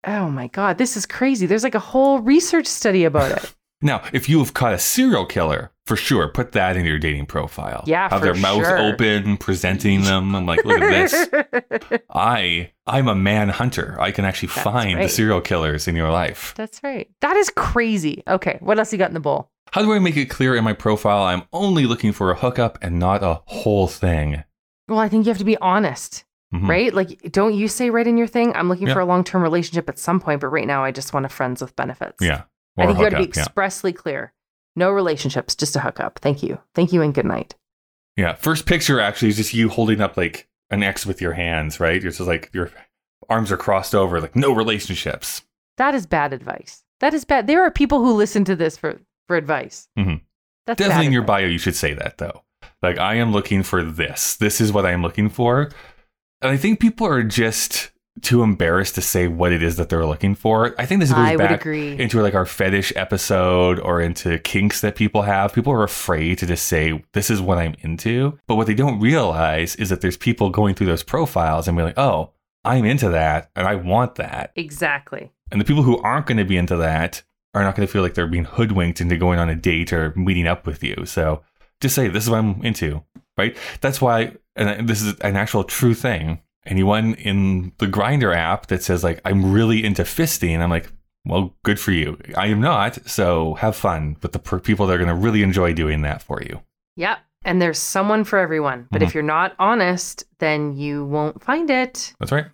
[SPEAKER 2] Oh my god, this is crazy. There's like a whole research study about it.
[SPEAKER 1] Now, if you have caught a serial killer, for sure, put that in your dating profile.
[SPEAKER 2] Yeah,
[SPEAKER 1] have their mouth
[SPEAKER 2] sure.
[SPEAKER 1] open, presenting them. I'm like, look at this. I, I'm a man hunter. I can actually
[SPEAKER 2] That's
[SPEAKER 1] find the serial killers in your life.
[SPEAKER 2] That's right. That is crazy. Okay, what else you got in the bowl?
[SPEAKER 1] How do I make it clear in my profile I'm only looking for a hookup and not a whole thing?
[SPEAKER 2] Well, I think you have to be honest,
[SPEAKER 1] Mhm.
[SPEAKER 2] right? Like, don't you say right in your thing, I'm looking
[SPEAKER 1] Yeah.
[SPEAKER 2] for a long term relationship at some point, but right now I just want a friends with benefits.
[SPEAKER 1] Yeah.
[SPEAKER 2] I think you got to be
[SPEAKER 1] hookup, yeah.
[SPEAKER 2] expressly clear. No relationships, just a hookup. Thank you. Thank you and good night.
[SPEAKER 1] Yeah. First picture actually is just you holding up like an X with your hands, right? You're just like your arms are crossed over, like no relationships.
[SPEAKER 2] That is bad advice. That is bad. There are people who listen to this for, for advice.
[SPEAKER 1] Mhm.
[SPEAKER 2] That's
[SPEAKER 1] Definitely in your
[SPEAKER 2] advice.
[SPEAKER 1] bio, you should say that though. Like, I am looking for this. This is what I am looking for. And I think people are just too embarrassed to say what it is that they're looking for. I think this goes
[SPEAKER 2] I would
[SPEAKER 1] back
[SPEAKER 2] agree.
[SPEAKER 1] into like our fetish episode or into kinks that people have. People are afraid to just say, this is what I'm into. But what they don't realize is that there's people going through those profiles and be like, oh, I'm into that and I want that.
[SPEAKER 2] exactly.
[SPEAKER 1] And the people who aren't going to be into that are not going to feel like they're being hoodwinked into going on a date or meeting up with you. So just say, this is what I'm into, right? That's why, and this is an actual true thing. Anyone in the Grindr app that says, like, I'm really into fisting, I'm like, well, good for you. I am not. So have fun with the per- people that are going to really enjoy doing that for you.
[SPEAKER 2] Yep. And there's someone for everyone. But
[SPEAKER 1] Mm-hmm.
[SPEAKER 2] if you're not honest, then you won't find it.
[SPEAKER 1] That's right.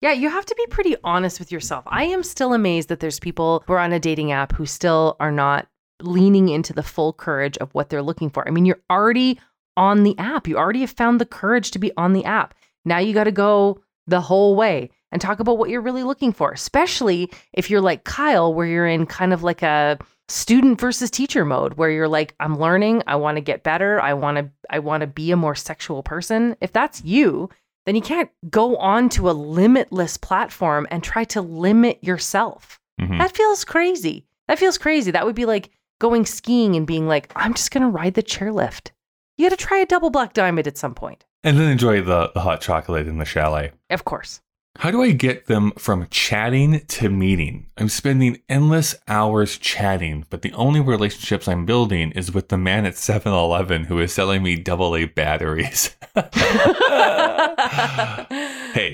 [SPEAKER 2] Yeah, you have to be pretty honest with yourself. I am still amazed that there's people who are on a dating app who still are not leaning into the full courage of what they're looking for. I mean, you're already on the app. You already have found the courage to be on the app. Now you got to go the whole way and talk about what you're really looking for, especially if you're like Kyle, where you're in kind of like a student versus teacher mode where you're like I'm learning, I want to get better, I want to I want to be a more sexual person. If that's you, then you can't go on to a limitless platform and try to limit yourself.
[SPEAKER 1] Mhm.
[SPEAKER 2] That feels crazy. That feels crazy. That would be like going skiing and being like, I'm just going to ride the chairlift. You got to try a double black diamond at some point.
[SPEAKER 1] And then enjoy the, the hot chocolate in the chalet.
[SPEAKER 2] Of course.
[SPEAKER 1] How do I get them from chatting to meeting? I'm spending endless hours chatting, but the only relationships I'm building is with the man at 7 Eleven who is selling me AA batteries. hey,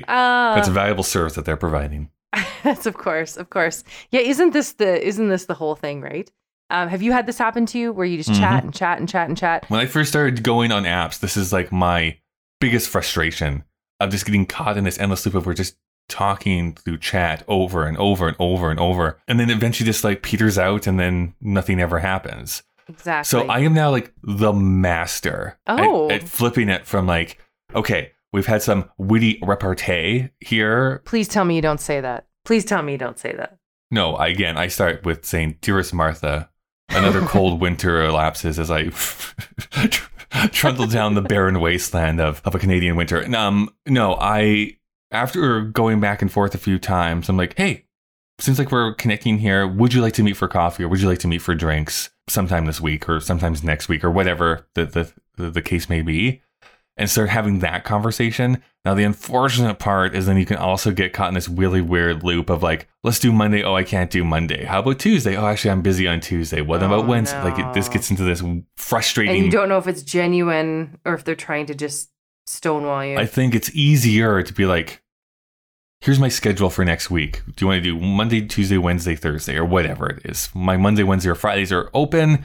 [SPEAKER 2] Uh,
[SPEAKER 1] that's a valuable service that they're providing.
[SPEAKER 2] That's of course, of course. Yeah, isn't this the isn't this the whole thing, right? Um, have you had this happen to you where you just
[SPEAKER 1] Mm-hmm.
[SPEAKER 2] chat and chat and chat and chat?
[SPEAKER 1] When I first started going on apps, this is like my biggest frustration of just getting caught in this endless loop of we're just talking through chat over and over and over and over. And then eventually just like peters out and then nothing ever happens.
[SPEAKER 2] Exactly.
[SPEAKER 1] So I am now like the master at-
[SPEAKER 2] Oh.
[SPEAKER 1] at, flipping it from like, okay, we've had some witty repartee here.
[SPEAKER 2] Please tell me you don't say that. Please tell me you don't say that.
[SPEAKER 1] No, I- again, I start with saying, Dearest Martha, another cold winter elapses as I trundle down the barren wasteland of, of a Canadian winter. And, Um, no, I, after going back and forth a few times, I'm like, hey, seems like we're connecting here. Would you like to meet for coffee or would you like to meet for drinks sometime this week or sometimes next week or whatever the, the, the, the case may be? And start having that conversation. Now, the unfortunate part is then you can also get caught in this really weird loop of like, let's do Monday. Oh, I can't do Monday. How about Tuesday? Oh, actually, I'm busy on Tuesday. What
[SPEAKER 2] Oh,
[SPEAKER 1] about Wednesday? Like, it, this gets into this frustrating.
[SPEAKER 2] And you don't know if it's genuine or if they're trying to just stonewall you.
[SPEAKER 1] I think it's easier to be like, here's my schedule for next week. Do you want to do Monday, Tuesday, Wednesday, Thursday, or whatever it is? My Monday, Wednesday, or Fridays are open.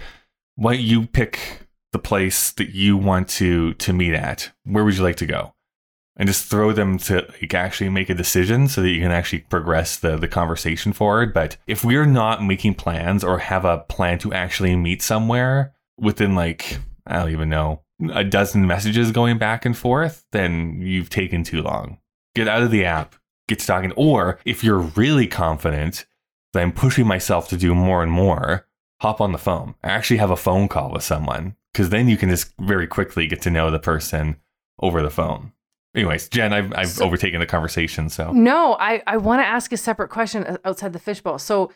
[SPEAKER 1] Why don't you pick the place that you want to to meet at? Where would you like to go? And just throw them to like actually make a decision so that you can actually progress the the conversation forward. But if we're not making plans or have a plan to actually meet somewhere within like I don't even know a dozen messages going back and forth, then you've taken too long. Get out of the app, get to talking. Or if you're really confident that I'm pushing myself to do more and more, hop on the phone. Actually have a phone call with someone because then you can just very quickly get to know the person over the phone. Anyways, Jen, I've, I've
[SPEAKER 2] So-
[SPEAKER 1] overtaken the conversation. So
[SPEAKER 2] No, I, I want to ask a separate question outside the fishbowl. So,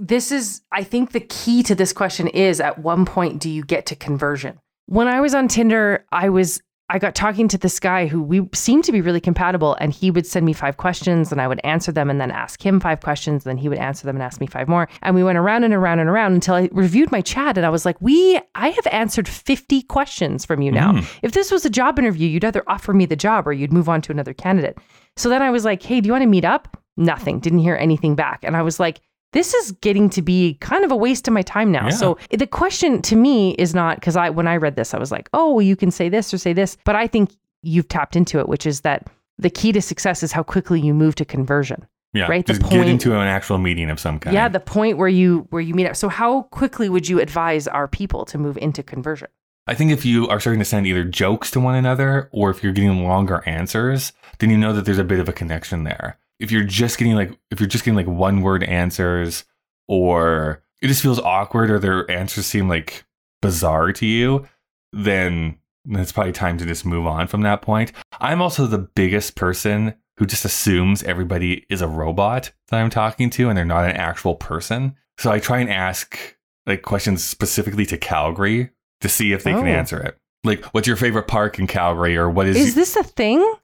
[SPEAKER 2] this is, I think the key to this question is at one point do you get to conversion? When I was on Tinder, I was, I got talking to this guy who we seemed to be really compatible, and he would send me five questions and I would answer them and then ask him five questions. And then he would answer them and ask me five more. And we went around and around and around until I reviewed my chat and I was like, we, I have answered 50 questions from you now.
[SPEAKER 1] Mm.
[SPEAKER 2] If this was a job interview, you'd either offer me the job or you'd move on to another candidate. So then I was like, hey, do you want to meet up? Nothing. Didn't hear anything back. And I was like, this is getting to be kind of a waste of my time now.
[SPEAKER 1] Yeah.
[SPEAKER 2] So the question to me is not because I, when I read this, I was like, oh, well, you can say this or say this. But I think you've tapped into it, which is that the key to success is how quickly you move to conversion.
[SPEAKER 1] yeah,
[SPEAKER 2] right, the
[SPEAKER 1] just get
[SPEAKER 2] point-
[SPEAKER 1] into an actual meeting of some kind.
[SPEAKER 2] Yeah, the point where you where you meet up. So how quickly would you advise our people to move into conversion?
[SPEAKER 1] I think if you are starting to send either jokes to one another or if you're getting longer answers, then you know that there's a bit of a connection there. If you're just getting like if you're just getting like one word answers or it just feels awkward or their answers seem like bizarre to you, then it's probably time to just move on from that point. I'm also the biggest person who just assumes everybody is a robot that I'm talking to and they're not an actual person. So I try and ask like questions specifically to Calgary to see if they can
[SPEAKER 2] Oh.
[SPEAKER 1] answer it. Like, what's your favorite park in Calgary, or what is?
[SPEAKER 2] Is this a thing?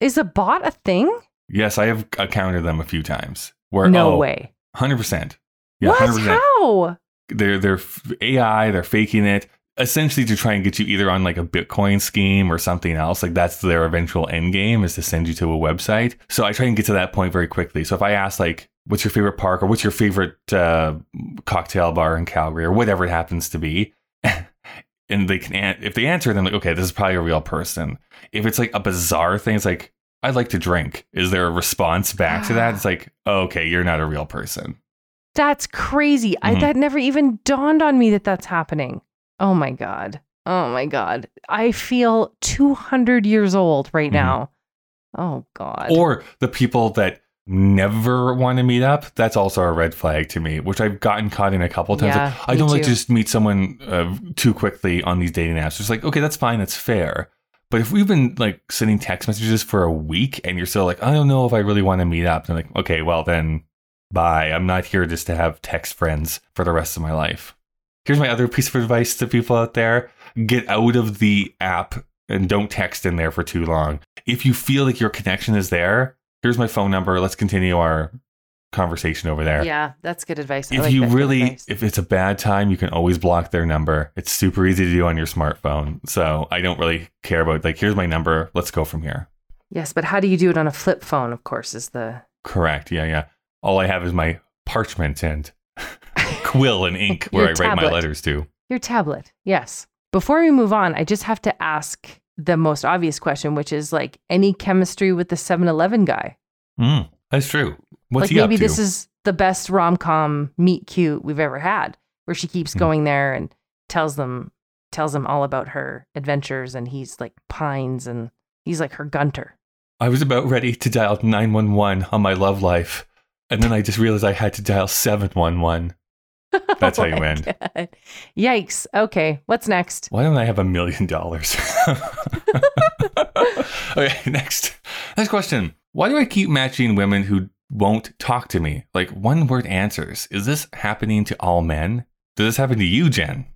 [SPEAKER 2] Is a bot a thing?
[SPEAKER 1] Yes, I have encountered them a few times. Where
[SPEAKER 2] no
[SPEAKER 1] oh,
[SPEAKER 2] way.
[SPEAKER 1] hundred percent. Yeah,
[SPEAKER 2] what?
[SPEAKER 1] hundred percent.
[SPEAKER 2] How?
[SPEAKER 1] They're they're AI. They're faking it essentially to try and get you either on like a Bitcoin scheme or something else. Like that's their eventual end game is to send you to a website. So I try and get to that point very quickly. So if I ask like, what's your favorite park or what's your favorite uh, cocktail bar in Calgary or whatever it happens to be, and they can an- if they answer, then like, okay, this is probably a real person. If it's like a bizarre thing, it's like. I'd like to drink. Is there a response back to that? It's like, oh, okay, you're not a real person.
[SPEAKER 2] That's crazy. I
[SPEAKER 1] Mhm.
[SPEAKER 2] that never even dawned on me that that's happening. Oh my god. Oh my god. I feel 200 years old right
[SPEAKER 1] Mhm.
[SPEAKER 2] now. Oh god.
[SPEAKER 1] Or the people that never want to meet up, that's also a red flag to me, which I've gotten caught in a couple times.
[SPEAKER 2] Yeah,
[SPEAKER 1] Like, I don't like to just meet someone uh, too quickly on these dating apps. It's like, okay, that's fine, that's fair. But if we've been like sending text messages for a week and you're still like, I don't know if I really want to meet up, then like, okay, well then bye. I'm not here just to have text friends for the rest of my life. Here's my other piece of advice to people out there get out of the app and don't text in there for too long. If you feel like your connection is there, here's my phone number. Let's continue our conversation over there.
[SPEAKER 2] yeah, that's good advice. I
[SPEAKER 1] If
[SPEAKER 2] like
[SPEAKER 1] you really,
[SPEAKER 2] advice.
[SPEAKER 1] if it's a bad time, you can always block their number. It's super easy to do on your smartphone. So I don't really care about like, here's my number. Let's go from here.
[SPEAKER 2] yes, but how do you do it on a flip phone? Of course, is the
[SPEAKER 1] Correct. Yeah, yeah. All I have is my parchment and quill and ink where I write my letters to.
[SPEAKER 2] Your tablet, yes. Before we move on, I just have to ask the most obvious question, which is like any chemistry with the 7 Eleven guy?
[SPEAKER 1] Mm, that's true. What's
[SPEAKER 2] like maybe this is the best rom com meet cute we've ever had, where she keeps
[SPEAKER 1] Hmm.
[SPEAKER 2] going there and tells them tells them all about her adventures, and he's like pines and he's like her gunter.
[SPEAKER 1] I was about ready to dial 911 on my love life. And then I just realized I had to dial 711. That's how
[SPEAKER 2] Oh
[SPEAKER 1] you
[SPEAKER 2] my
[SPEAKER 1] end.
[SPEAKER 2] God. Yikes. Okay, what's next?
[SPEAKER 1] Why don't I have a million dollars? okay, next. Next question. Why do I keep matching women who won't talk to me? Like one word answers. Is this happening to all men? Does this happen to you, Jen?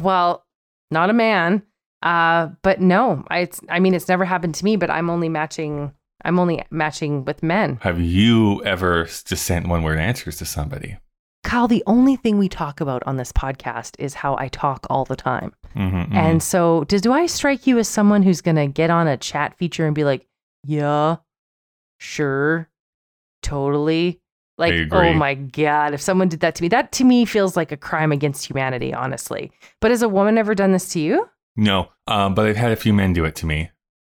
[SPEAKER 2] Well, not a man. Uh, but no, I, it's, I mean, it's never happened to me, but I'm only matching, I'm only matching with men.
[SPEAKER 1] Have you ever just sent one word answers to somebody?
[SPEAKER 2] Kyle, the only thing we talk about on this podcast is how I talk all the time.
[SPEAKER 1] Mhm, mhm.
[SPEAKER 2] And so, does do I strike you as someone who's going to get on a chat feature and be like, "Yeah, sure, totally." Like, oh my god, if someone did that to me, that to me feels like a crime against humanity, honestly. But has a woman ever done this to you?
[SPEAKER 1] No, um, but I've had a few men do it to me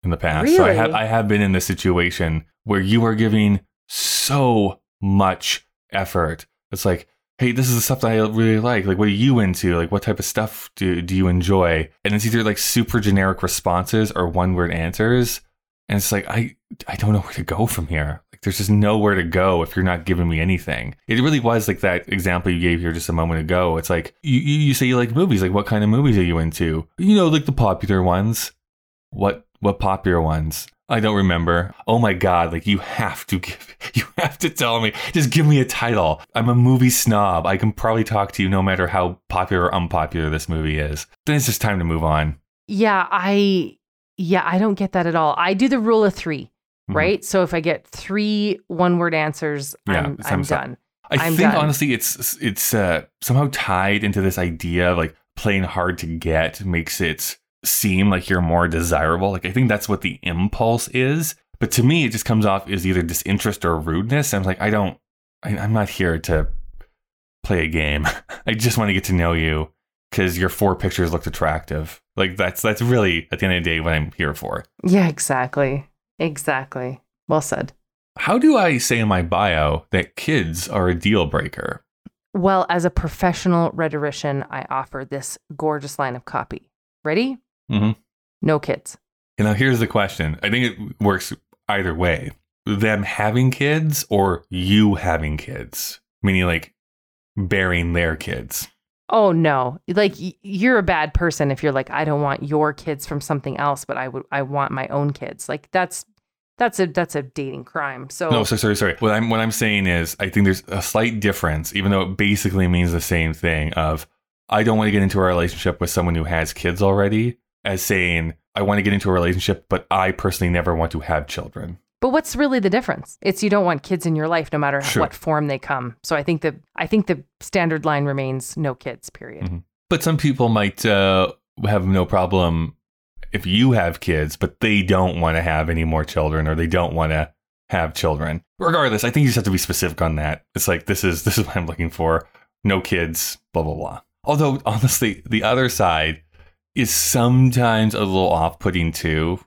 [SPEAKER 1] in the past. So I have I have been in this situation where you are giving so much effort. It's like, hey, this is the stuff that I really like. Like, what are you into? Like, what type of stuff do do you enjoy? And it's either like super generic responses or one word answers. And it's like I I don't know where to go from here. There's just nowhere to go if you're not giving me anything. It really was like that example you gave here just a moment ago. It's like you you, you say you like movies. Like what kind of movies are you into? You know, like the popular ones. What what popular ones? I don't remember. Oh my god, like you have to give you have to tell me. Just give me a title. I'm a movie snob. I can probably talk to you no matter how popular or unpopular this movie is. Then it's just time to move on.
[SPEAKER 2] Yeah, I yeah, I don't get that at all. I do the rule of 3,
[SPEAKER 1] Mhm.
[SPEAKER 2] right? So if I get 3 one-word answers,
[SPEAKER 1] Yeah,
[SPEAKER 2] I'm, I'm done.
[SPEAKER 1] I
[SPEAKER 2] I'm
[SPEAKER 1] think
[SPEAKER 2] done.
[SPEAKER 1] honestly it's it's uh, somehow tied into this idea of like playing hard to get makes it seem like you're more desirable. Like I think that's what the impulse is. But to me, it just comes off as either disinterest or rudeness. I'm like, I don't, I, I'm not here to play a game. I just want to get to know you because your four pictures looked attractive. Like that's that's really at the end of the day what I'm here for.
[SPEAKER 2] Yeah, exactly. Exactly. Well said.
[SPEAKER 1] How do I say in my bio that kids are a deal breaker?
[SPEAKER 2] Well, as a professional rhetorician, I offer this gorgeous line of copy. Ready?
[SPEAKER 1] Mm-hmm.
[SPEAKER 2] No kids.
[SPEAKER 1] And now here's the question. I think it works either way. Them having kids or you having kids, meaning like bearing their kids.
[SPEAKER 2] Oh no. Like you're a bad person if you're like I don't want your kids from something else, but I would I want my own kids. Like that's that's a that's a dating crime. So
[SPEAKER 1] No, so sorry, sorry. What I'm what I'm saying is I think there's a slight difference, even though it basically means the same thing of I don't want to get into a relationship with someone who has kids already, as saying I want to get into a relationship, but I personally never want to have children.
[SPEAKER 2] But what's really the difference? It's you don't want kids in your life no matter
[SPEAKER 1] Sure.
[SPEAKER 2] what form they come. So I think the I think the standard line remains no kids, period.
[SPEAKER 1] Mhm. But some people might uh, have no problem if you have kids, but they don't want to have any more children or they don't want to have children. Regardless, I think you just have to be specific on that. It's like this is this is what I'm looking for. No kids, blah blah blah. Although honestly, the other side is sometimes a little off-putting too,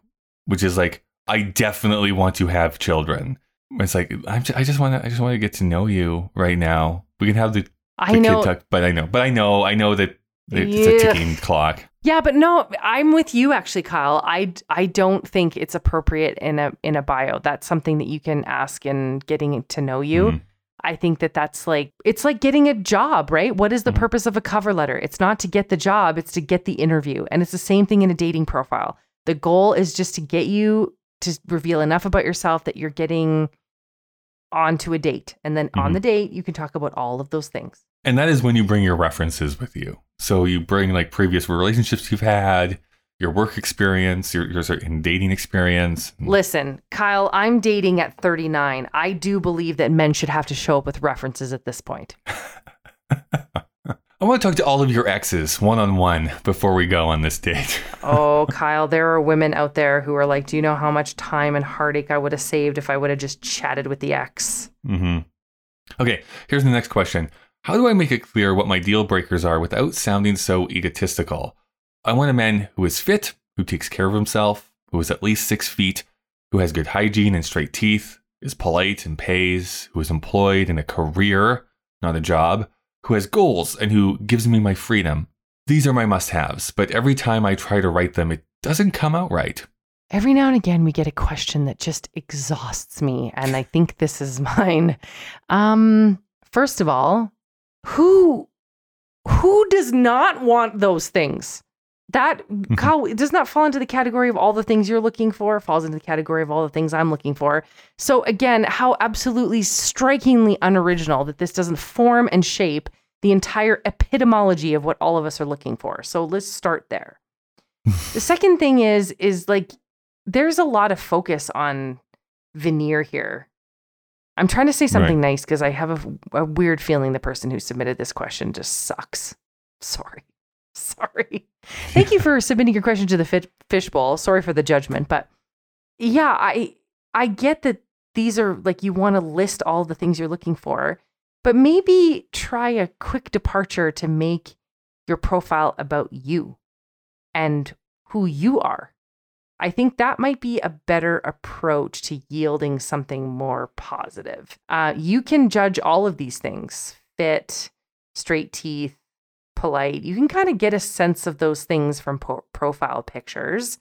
[SPEAKER 1] which is like I definitely want to have children. It's like I'm ju- I just want to I just want to get to know you right now. We can have the
[SPEAKER 2] I
[SPEAKER 1] the
[SPEAKER 2] know
[SPEAKER 1] kid tuck, but I know, but I know, I know that it's a ticking clock.
[SPEAKER 2] Yeah, but no, I'm with you actually, Kyle. I I don't think it's appropriate in a in a bio. That's something that you can ask in getting to know you.
[SPEAKER 1] Mhm.
[SPEAKER 2] I think that that's like it's like getting a job, right? What is the
[SPEAKER 1] Mhm.
[SPEAKER 2] purpose of a cover letter? It's not to get the job, it's to get the interview. And it's the same thing in a dating profile. The goal is just to get you to reveal enough about yourself that you're getting onto a date. And then on
[SPEAKER 1] Mhm.
[SPEAKER 2] the date, you can talk about all of those things.
[SPEAKER 1] And that is when you bring your references with you. So you bring like previous relationships you've had, your work experience, your your of dating experience.
[SPEAKER 2] Listen, Kyle, I'm dating at 39. I do believe that men should have to show up with references at this point.
[SPEAKER 1] I want to talk to all of your exes one on one before we go on this date.
[SPEAKER 2] Oh, Kyle, there are women out there who are like, Do you know how much time and heartache I would have saved if I would have just chatted with the ex?
[SPEAKER 1] Mm-hmm. Okay, here's the next question. How do I make it clear what my deal breakers are without sounding so egotistical? I want a man who is fit, who takes care of himself, who is at least six feet, who has good hygiene and straight teeth, is polite and pays, who is employed in a career, not a job, who has goals, and who gives me my freedom. These are my must haves, but every time I try to write them, it doesn't come out right.
[SPEAKER 2] Every now and again, we get a question that just exhausts me, and I think this is mine. Um, first of all, who who does not want those things? That mm-hmm. Kyle does not fall into the category of all the things you're looking for. Falls into the category of all the things I'm looking for. So again, how absolutely strikingly unoriginal that this doesn't form and shape the entire epitomology of what all of us are looking for. So let's start there. the second thing is is like there's a lot of focus on veneer here. I'm trying to say something nice because I have a, a weird feeling the person who submitted this question just sucks. Sorry. Sorry. Thank you for submitting your question to the fish fishbowl. Sorry for the judgment, but yeah, I I get that these are like you want to list all the things you're looking for, but maybe try a quick departure to make your profile about you and who you are. I think that might be a better approach to yielding something more positive. Uh, you can judge all of these things fit, straight teeth, polite. You can kind of get a sense of those things from po- profile pictures.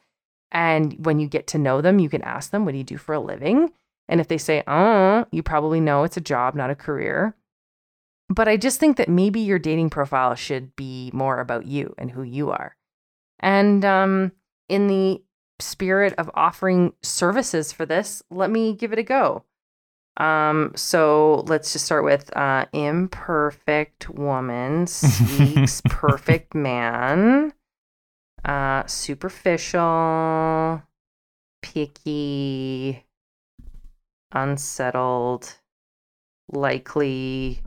[SPEAKER 2] And when you get to know them, you can ask them, What do you do for a living? And if they say, Uh, you probably know it's a job, not a career. But I just think that maybe your dating profile should be more about you and who you are. And um, in the spirit of offering services for this, let me give it a go. Um, so let's just start with uh, imperfect woman seeks perfect man. Uh, superficial, picky, unsettled, likely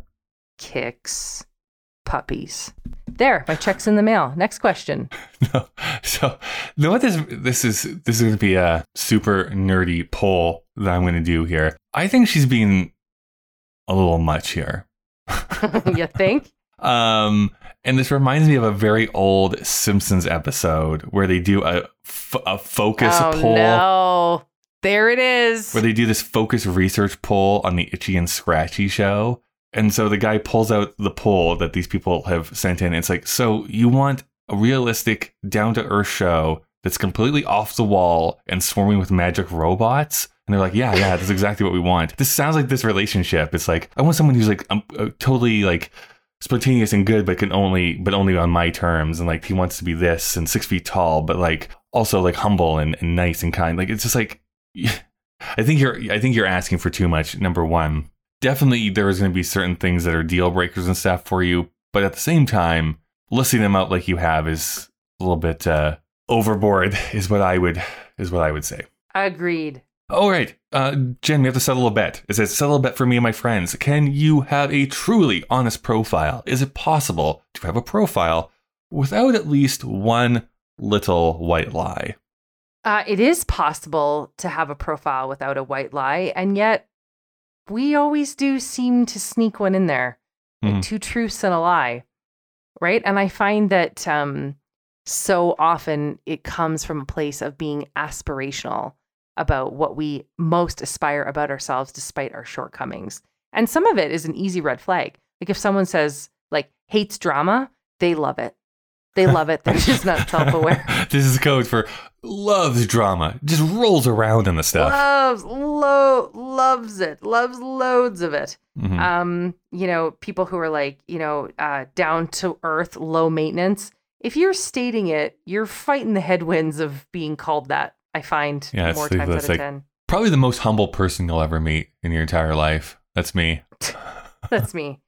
[SPEAKER 2] kicks puppies. There, my check's in the mail. Next question.
[SPEAKER 1] No. So, you know what this this is this is going to be a super nerdy poll that I'm going to do here. I think she's being a little much here.
[SPEAKER 2] you think?
[SPEAKER 1] Um, and this reminds me of a very old Simpsons episode where they do a, f- a focus poll.
[SPEAKER 2] oh
[SPEAKER 1] poll.
[SPEAKER 2] no. There it is.
[SPEAKER 1] Where they do this focus research poll on the Itchy and Scratchy show. And so the guy pulls out the poll that these people have sent in. It's like, so you want a realistic, down to earth show that's completely off the wall and swarming with magic robots? And they're like, yeah, yeah, that's exactly what we want. This sounds like this relationship. It's like, I want someone who's like um, uh, totally like spontaneous and good, but can only, but only on my terms. And like, he wants to be this and six feet tall, but like also like humble and, and nice and kind. Like, it's just like, I think you're, I think you're asking for too much. Number one, definitely there is going to be certain things that are deal breakers and stuff for you, but at the same time, listing them out like you have is a little bit uh, overboard. Is what I would is what I would say.
[SPEAKER 2] Agreed.
[SPEAKER 1] All right, uh, Jen, we have to settle a bet. It says settle a bet for me and my friends. Can you have a truly honest profile? Is it possible to have a profile without at least one little white lie?
[SPEAKER 2] Uh, it is possible to have a profile without a white lie, and yet we always do seem to sneak one in there. Like
[SPEAKER 1] Mhm.
[SPEAKER 2] two truths and a lie. Right. And I find that um, so often it comes from a place of being aspirational about what we most aspire about ourselves despite our shortcomings. And some of it is an easy red flag. Like if someone says, like, hates drama, they love it. They love it. They're just not self aware.
[SPEAKER 1] this is code for loves drama. Just rolls around in the stuff.
[SPEAKER 2] Loves, lo- loves it. Loves loads of it.
[SPEAKER 1] Mhm.
[SPEAKER 2] um, you know, people who are like, you know, uh, down to earth, low maintenance. If you're stating it, you're fighting the headwinds of being called that. I find
[SPEAKER 1] Yeah,
[SPEAKER 2] more times out of
[SPEAKER 1] like-
[SPEAKER 2] ten.
[SPEAKER 1] Probably the most humble person you'll ever meet in your entire life. That's me.
[SPEAKER 2] That's me.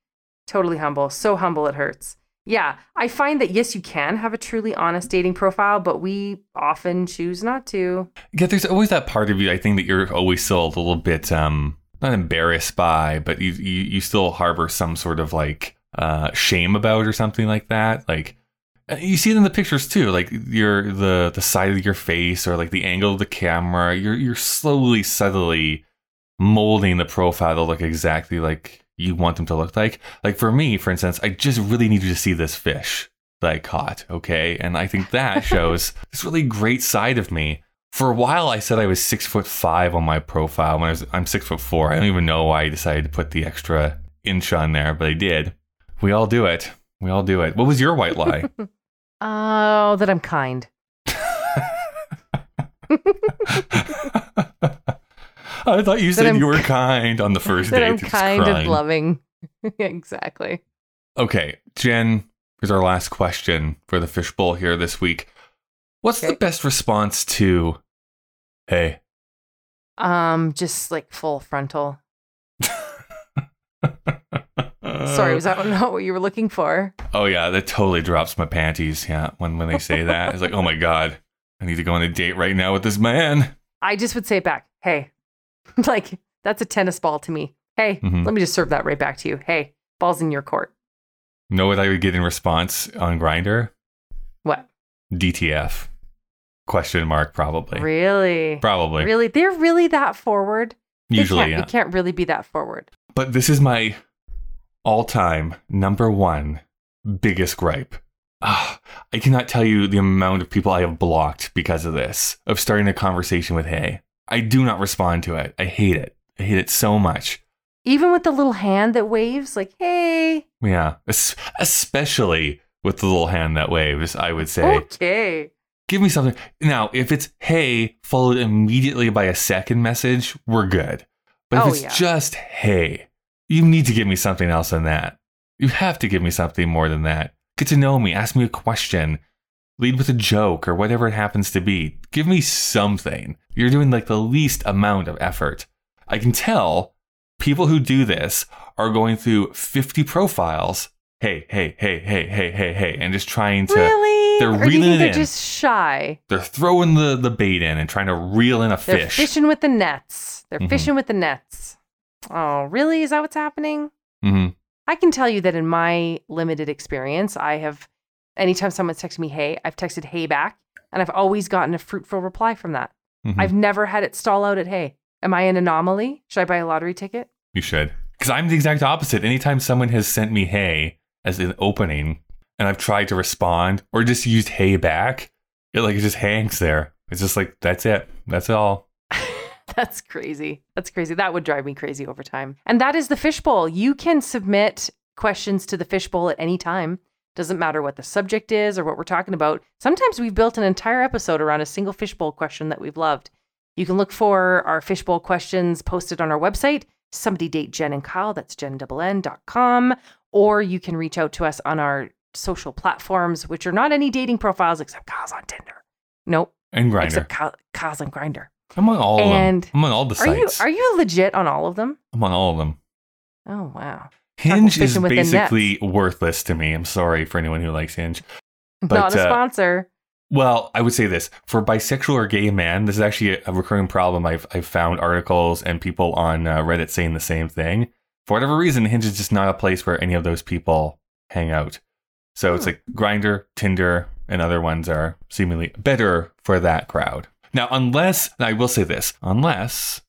[SPEAKER 2] Totally humble. So humble it hurts. Yeah, I find that yes, you can have a truly honest dating profile, but we often choose not to.
[SPEAKER 1] Yeah, there's always that part of you. I think that you're always still a little bit um not embarrassed by, but you you, you still harbor some sort of like uh shame about or something like that. Like uh, you see it in the pictures too, like your the the side of your face or like the angle of the camera. You're you're slowly, subtly molding the profile to look exactly like you want them to look like. Like for me, for instance, I just really need you to see this fish that I caught, okay? And I think that shows this really great side of me. For a while, I said I was six foot five on my profile. When I was, I'm six foot four. I don't even know why I decided to put the extra inch on there, but I did. We all do it. We all do it. What was your white lie?
[SPEAKER 2] Oh, that I'm kind.
[SPEAKER 1] I thought you said
[SPEAKER 2] I'm
[SPEAKER 1] you were kind on the first
[SPEAKER 2] That
[SPEAKER 1] date.
[SPEAKER 2] I'm kind
[SPEAKER 1] crying.
[SPEAKER 2] and loving. exactly.
[SPEAKER 1] Okay, Jen, here's our last question for the fishbowl here this week. What's the best response to, hey?
[SPEAKER 2] Um, just like full frontal. Sorry, was that not what you were looking for?
[SPEAKER 1] Oh yeah, that totally drops my panties. Yeah, when when they say that, it's like, oh my god, I need to go on a date right now with this man.
[SPEAKER 2] I just would say it back. Hey, like that's a tennis ball to me. Hey,
[SPEAKER 1] Mhm.
[SPEAKER 2] let me just serve that right back to you. Hey, ball's in your court.
[SPEAKER 1] Know what I would get in response on Grindr?
[SPEAKER 2] What?
[SPEAKER 1] DTF? Question mark? Probably.
[SPEAKER 2] Really?
[SPEAKER 1] Probably.
[SPEAKER 2] Really? They're really that forward? They
[SPEAKER 1] Usually,
[SPEAKER 2] can't,
[SPEAKER 1] yeah.
[SPEAKER 2] They can't really be that forward.
[SPEAKER 1] But this is my all-time number one biggest gripe. Ah, I cannot tell you the amount of people I have blocked because of this, of starting a conversation with hey. I do not respond to it. I hate it. I hate it so much.
[SPEAKER 2] Even with the little hand that waves, like, hey,
[SPEAKER 1] Yeah. Es- especially with the little hand that waves, I would say.
[SPEAKER 2] okay.
[SPEAKER 1] Give me something. Now, if it's hey, followed immediately by a second message, we're good. But if
[SPEAKER 2] Oh,
[SPEAKER 1] it's
[SPEAKER 2] yeah.
[SPEAKER 1] just hey, you need to give me something else than that. You have to give me something more than that. Get to know me, ask me a question. Lead with a joke or whatever it happens to be. Give me something. You're doing like the least amount of effort. I can tell people who do this are going through 50 profiles. Hey, hey, hey, hey, hey, hey, hey, and just trying to.
[SPEAKER 2] really?
[SPEAKER 1] they're
[SPEAKER 2] or do you
[SPEAKER 1] reeling
[SPEAKER 2] they're
[SPEAKER 1] in.
[SPEAKER 2] just shy?
[SPEAKER 1] They're throwing the, the bait in and trying to reel in a fish.
[SPEAKER 2] They're fishing with the nets. They're
[SPEAKER 1] Mhm.
[SPEAKER 2] fishing with the nets. Oh, really? Is that what's happening?
[SPEAKER 1] hmm
[SPEAKER 2] I can tell you that in my limited experience, I have, anytime someone's texted me, hey, I've texted hey back, and I've always gotten a fruitful reply from that.
[SPEAKER 1] Mhm.
[SPEAKER 2] I've never had it stall out at hey. Am I an anomaly? Should I buy a lottery ticket?
[SPEAKER 1] You should. Because I'm the exact opposite. Anytime someone has sent me hey as an opening and I've tried to respond or just used hey back, it like it just hangs there. It's just like, that's it. That's all.
[SPEAKER 2] That's crazy. That's crazy. That would drive me crazy over time. And that is the fishbowl. You can submit questions to the fishbowl at any time. Doesn't matter what the subject is or what we're talking about. Sometimes we've built an entire episode around a single fishbowl question that we've loved. You can look for our fishbowl questions posted on our website, somebody date Jen and Kyle, that's jennn.com, or you can reach out to us on our social platforms, which are not any dating profiles except Kyle's on Tinder. Nope,
[SPEAKER 1] And Grindr.
[SPEAKER 2] except Kyle, Kyle's on Grindr.
[SPEAKER 1] I'm on all of
[SPEAKER 2] And
[SPEAKER 1] them. I'm on all the
[SPEAKER 2] Are you
[SPEAKER 1] sites.
[SPEAKER 2] are you legit on all of them?
[SPEAKER 1] I'm on all of them.
[SPEAKER 2] Oh wow.
[SPEAKER 1] Hinge is
[SPEAKER 2] fishing with the nets.
[SPEAKER 1] basically worthless to me. I'm sorry for anyone who likes Hinge. But,
[SPEAKER 2] Not a
[SPEAKER 1] uh,
[SPEAKER 2] sponsor.
[SPEAKER 1] Well, I would say this for bisexual or gay man, this is actually a, a recurring problem. I've, I've found articles and people on uh, Reddit saying the same thing. For whatever reason, Hinge is just not a place where any of those people hang out. So it's
[SPEAKER 2] Hmm.
[SPEAKER 1] like Grindr, Tinder, and other ones are seemingly better for that crowd. Now, unless, I will say this, unless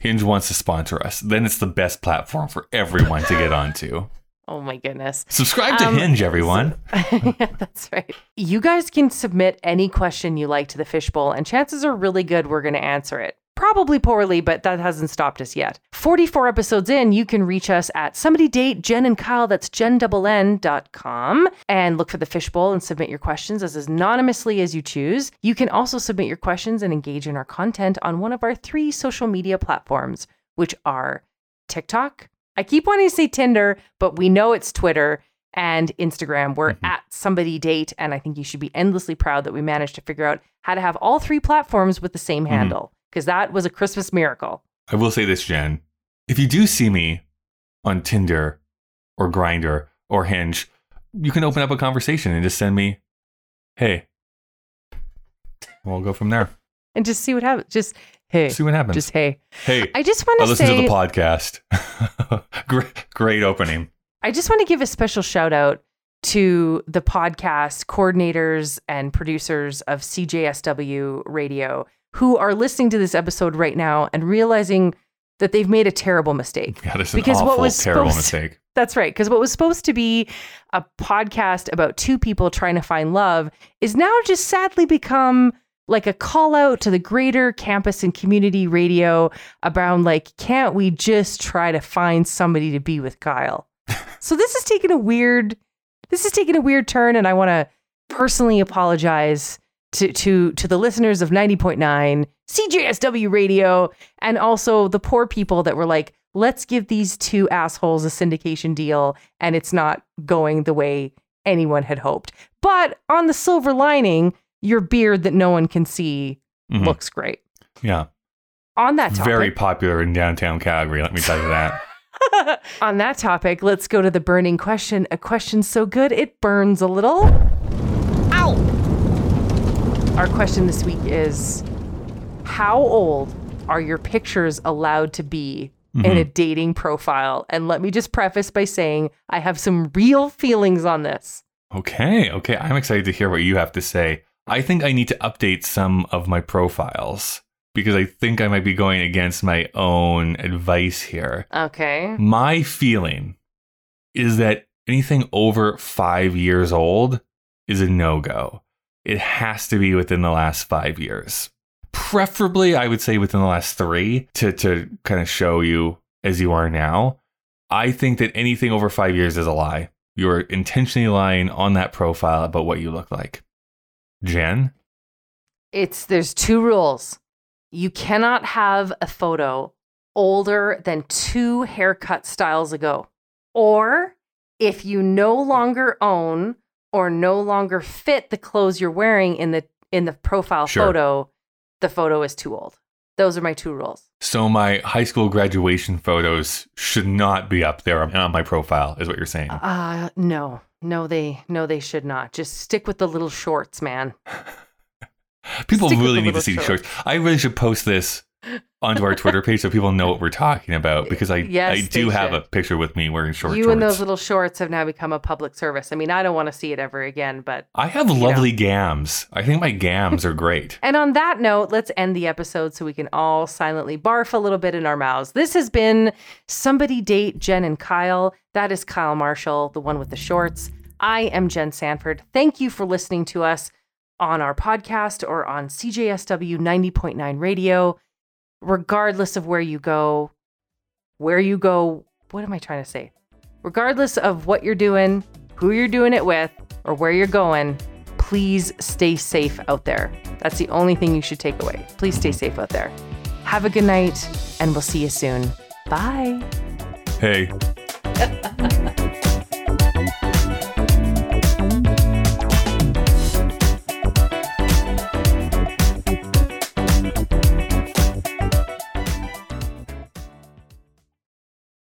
[SPEAKER 1] Hinge wants to sponsor us, then it's the best platform for everyone to get onto.
[SPEAKER 2] Oh my goodness.
[SPEAKER 1] Subscribe to
[SPEAKER 2] Um,
[SPEAKER 1] Hinge, everyone.
[SPEAKER 2] yeah, that's right. You guys can submit any question you like to the fishbowl, and chances are really good we're going to answer it. Probably poorly, but that hasn't stopped us yet. 44 episodes in, you can reach us at somebody date Jen and Kyle, that's jennn.com, and look for the fishbowl and submit your questions as anonymously as you choose. You can also submit your questions and engage in our content on one of our three social media platforms, which are TikTok. I keep wanting to say Tinder, but we know it's Twitter and Instagram. We're
[SPEAKER 1] Mhm.
[SPEAKER 2] at somebody date, and I think you should be endlessly proud that we managed to figure out how to have all three platforms with the same
[SPEAKER 1] Mhm.
[SPEAKER 2] handle because that was a Christmas miracle.
[SPEAKER 1] I will say this, Jen. If you do see me on Tinder or Grindr or Hinge, you can open up a conversation and just send me, "Hey." We'll go from there.
[SPEAKER 2] And just see what happens. Just hey,
[SPEAKER 1] See what happens.
[SPEAKER 2] just hey.
[SPEAKER 1] hey,
[SPEAKER 2] I just want to listen
[SPEAKER 1] to the podcast. great, great opening.
[SPEAKER 2] I just want to give a special shout out to the podcast coordinators and producers of CJSW Radio who are listening to this episode right now and realizing that they've made a terrible mistake.
[SPEAKER 1] Yeah, this is
[SPEAKER 2] Because
[SPEAKER 1] an
[SPEAKER 2] what
[SPEAKER 1] awful,
[SPEAKER 2] was
[SPEAKER 1] terrible
[SPEAKER 2] supposed to-
[SPEAKER 1] mistake.
[SPEAKER 2] That's right. Because what was supposed to be a podcast about two people trying to find love is now just sadly become like a call out to the greater campus and community radio about like, can't we just try to find somebody to be with Kyle? so this is taking a weird, this is taking a weird turn, and I want to personally apologize to to to the listeners of 90.9 CJSW radio and also the poor people that were like, let's give these two assholes a syndication deal and it's not going the way anyone had hoped. But on the silver lining, your beard that no one can see
[SPEAKER 1] Mhm.
[SPEAKER 2] looks great.
[SPEAKER 1] Yeah,
[SPEAKER 2] On that topic,
[SPEAKER 1] very popular in downtown Calgary. Let me tell you that.
[SPEAKER 2] on that topic, let's go to the burning question. A question so good it burns a little. Our question this week is How old are your pictures allowed to be in a mm-hmm. dating profile? And let me just preface by saying I have some real feelings on this.
[SPEAKER 1] Okay, okay. I'm excited to hear what you have to say. I think I need to update some of my profiles because I think I might be going against my own advice here.
[SPEAKER 2] Okay.
[SPEAKER 1] My feeling is that anything over five years old is a no go. It has to be within the last five years. Preferably, I would say within the last three to, to kind of show you as you are now. I think that anything over five years is a lie. You're intentionally lying on that profile about what you look like. Jen?
[SPEAKER 2] It's there's two rules. You cannot have a photo older than two haircut styles ago. Or if you no longer own or no longer fit the clothes you're wearing in the in the profile
[SPEAKER 1] Sure.
[SPEAKER 2] photo, the photo is too old. Those are my two rules.
[SPEAKER 1] So my high school graduation photos should not be up there on my profile, is what you're saying.
[SPEAKER 2] Uh no. No, they no, they should not. Just stick with the little shorts, man.
[SPEAKER 1] People
[SPEAKER 2] stick
[SPEAKER 1] really need to see these
[SPEAKER 2] shorts.
[SPEAKER 1] shorts. I really should post this onto our Twitter page so people know what we're talking about because I
[SPEAKER 2] Yes,
[SPEAKER 1] I do have a picture with me wearing short
[SPEAKER 2] you
[SPEAKER 1] shorts.
[SPEAKER 2] and those little shorts have now become a public service. I mean, I don't want to see it ever again, but
[SPEAKER 1] I have lovely gams. I think my gams are great.
[SPEAKER 2] And on that note, let's end the episode so we can all silently barf a little bit in our mouths. This has been Somebody Date Jen and Kyle. That is Kyle Marshall, the one with the shorts. I am Jen Sanford. Thank you for listening to us on our podcast or on CJSW 90.9 radio. Regardless of where you go, where you go, what am I trying to say? Regardless of what you're doing, who you're doing it with, or where you're going, please stay safe out there. That's the only thing you should take away. Please stay safe out there. Have a good night, and we'll see you soon. Bye.
[SPEAKER 1] Hey,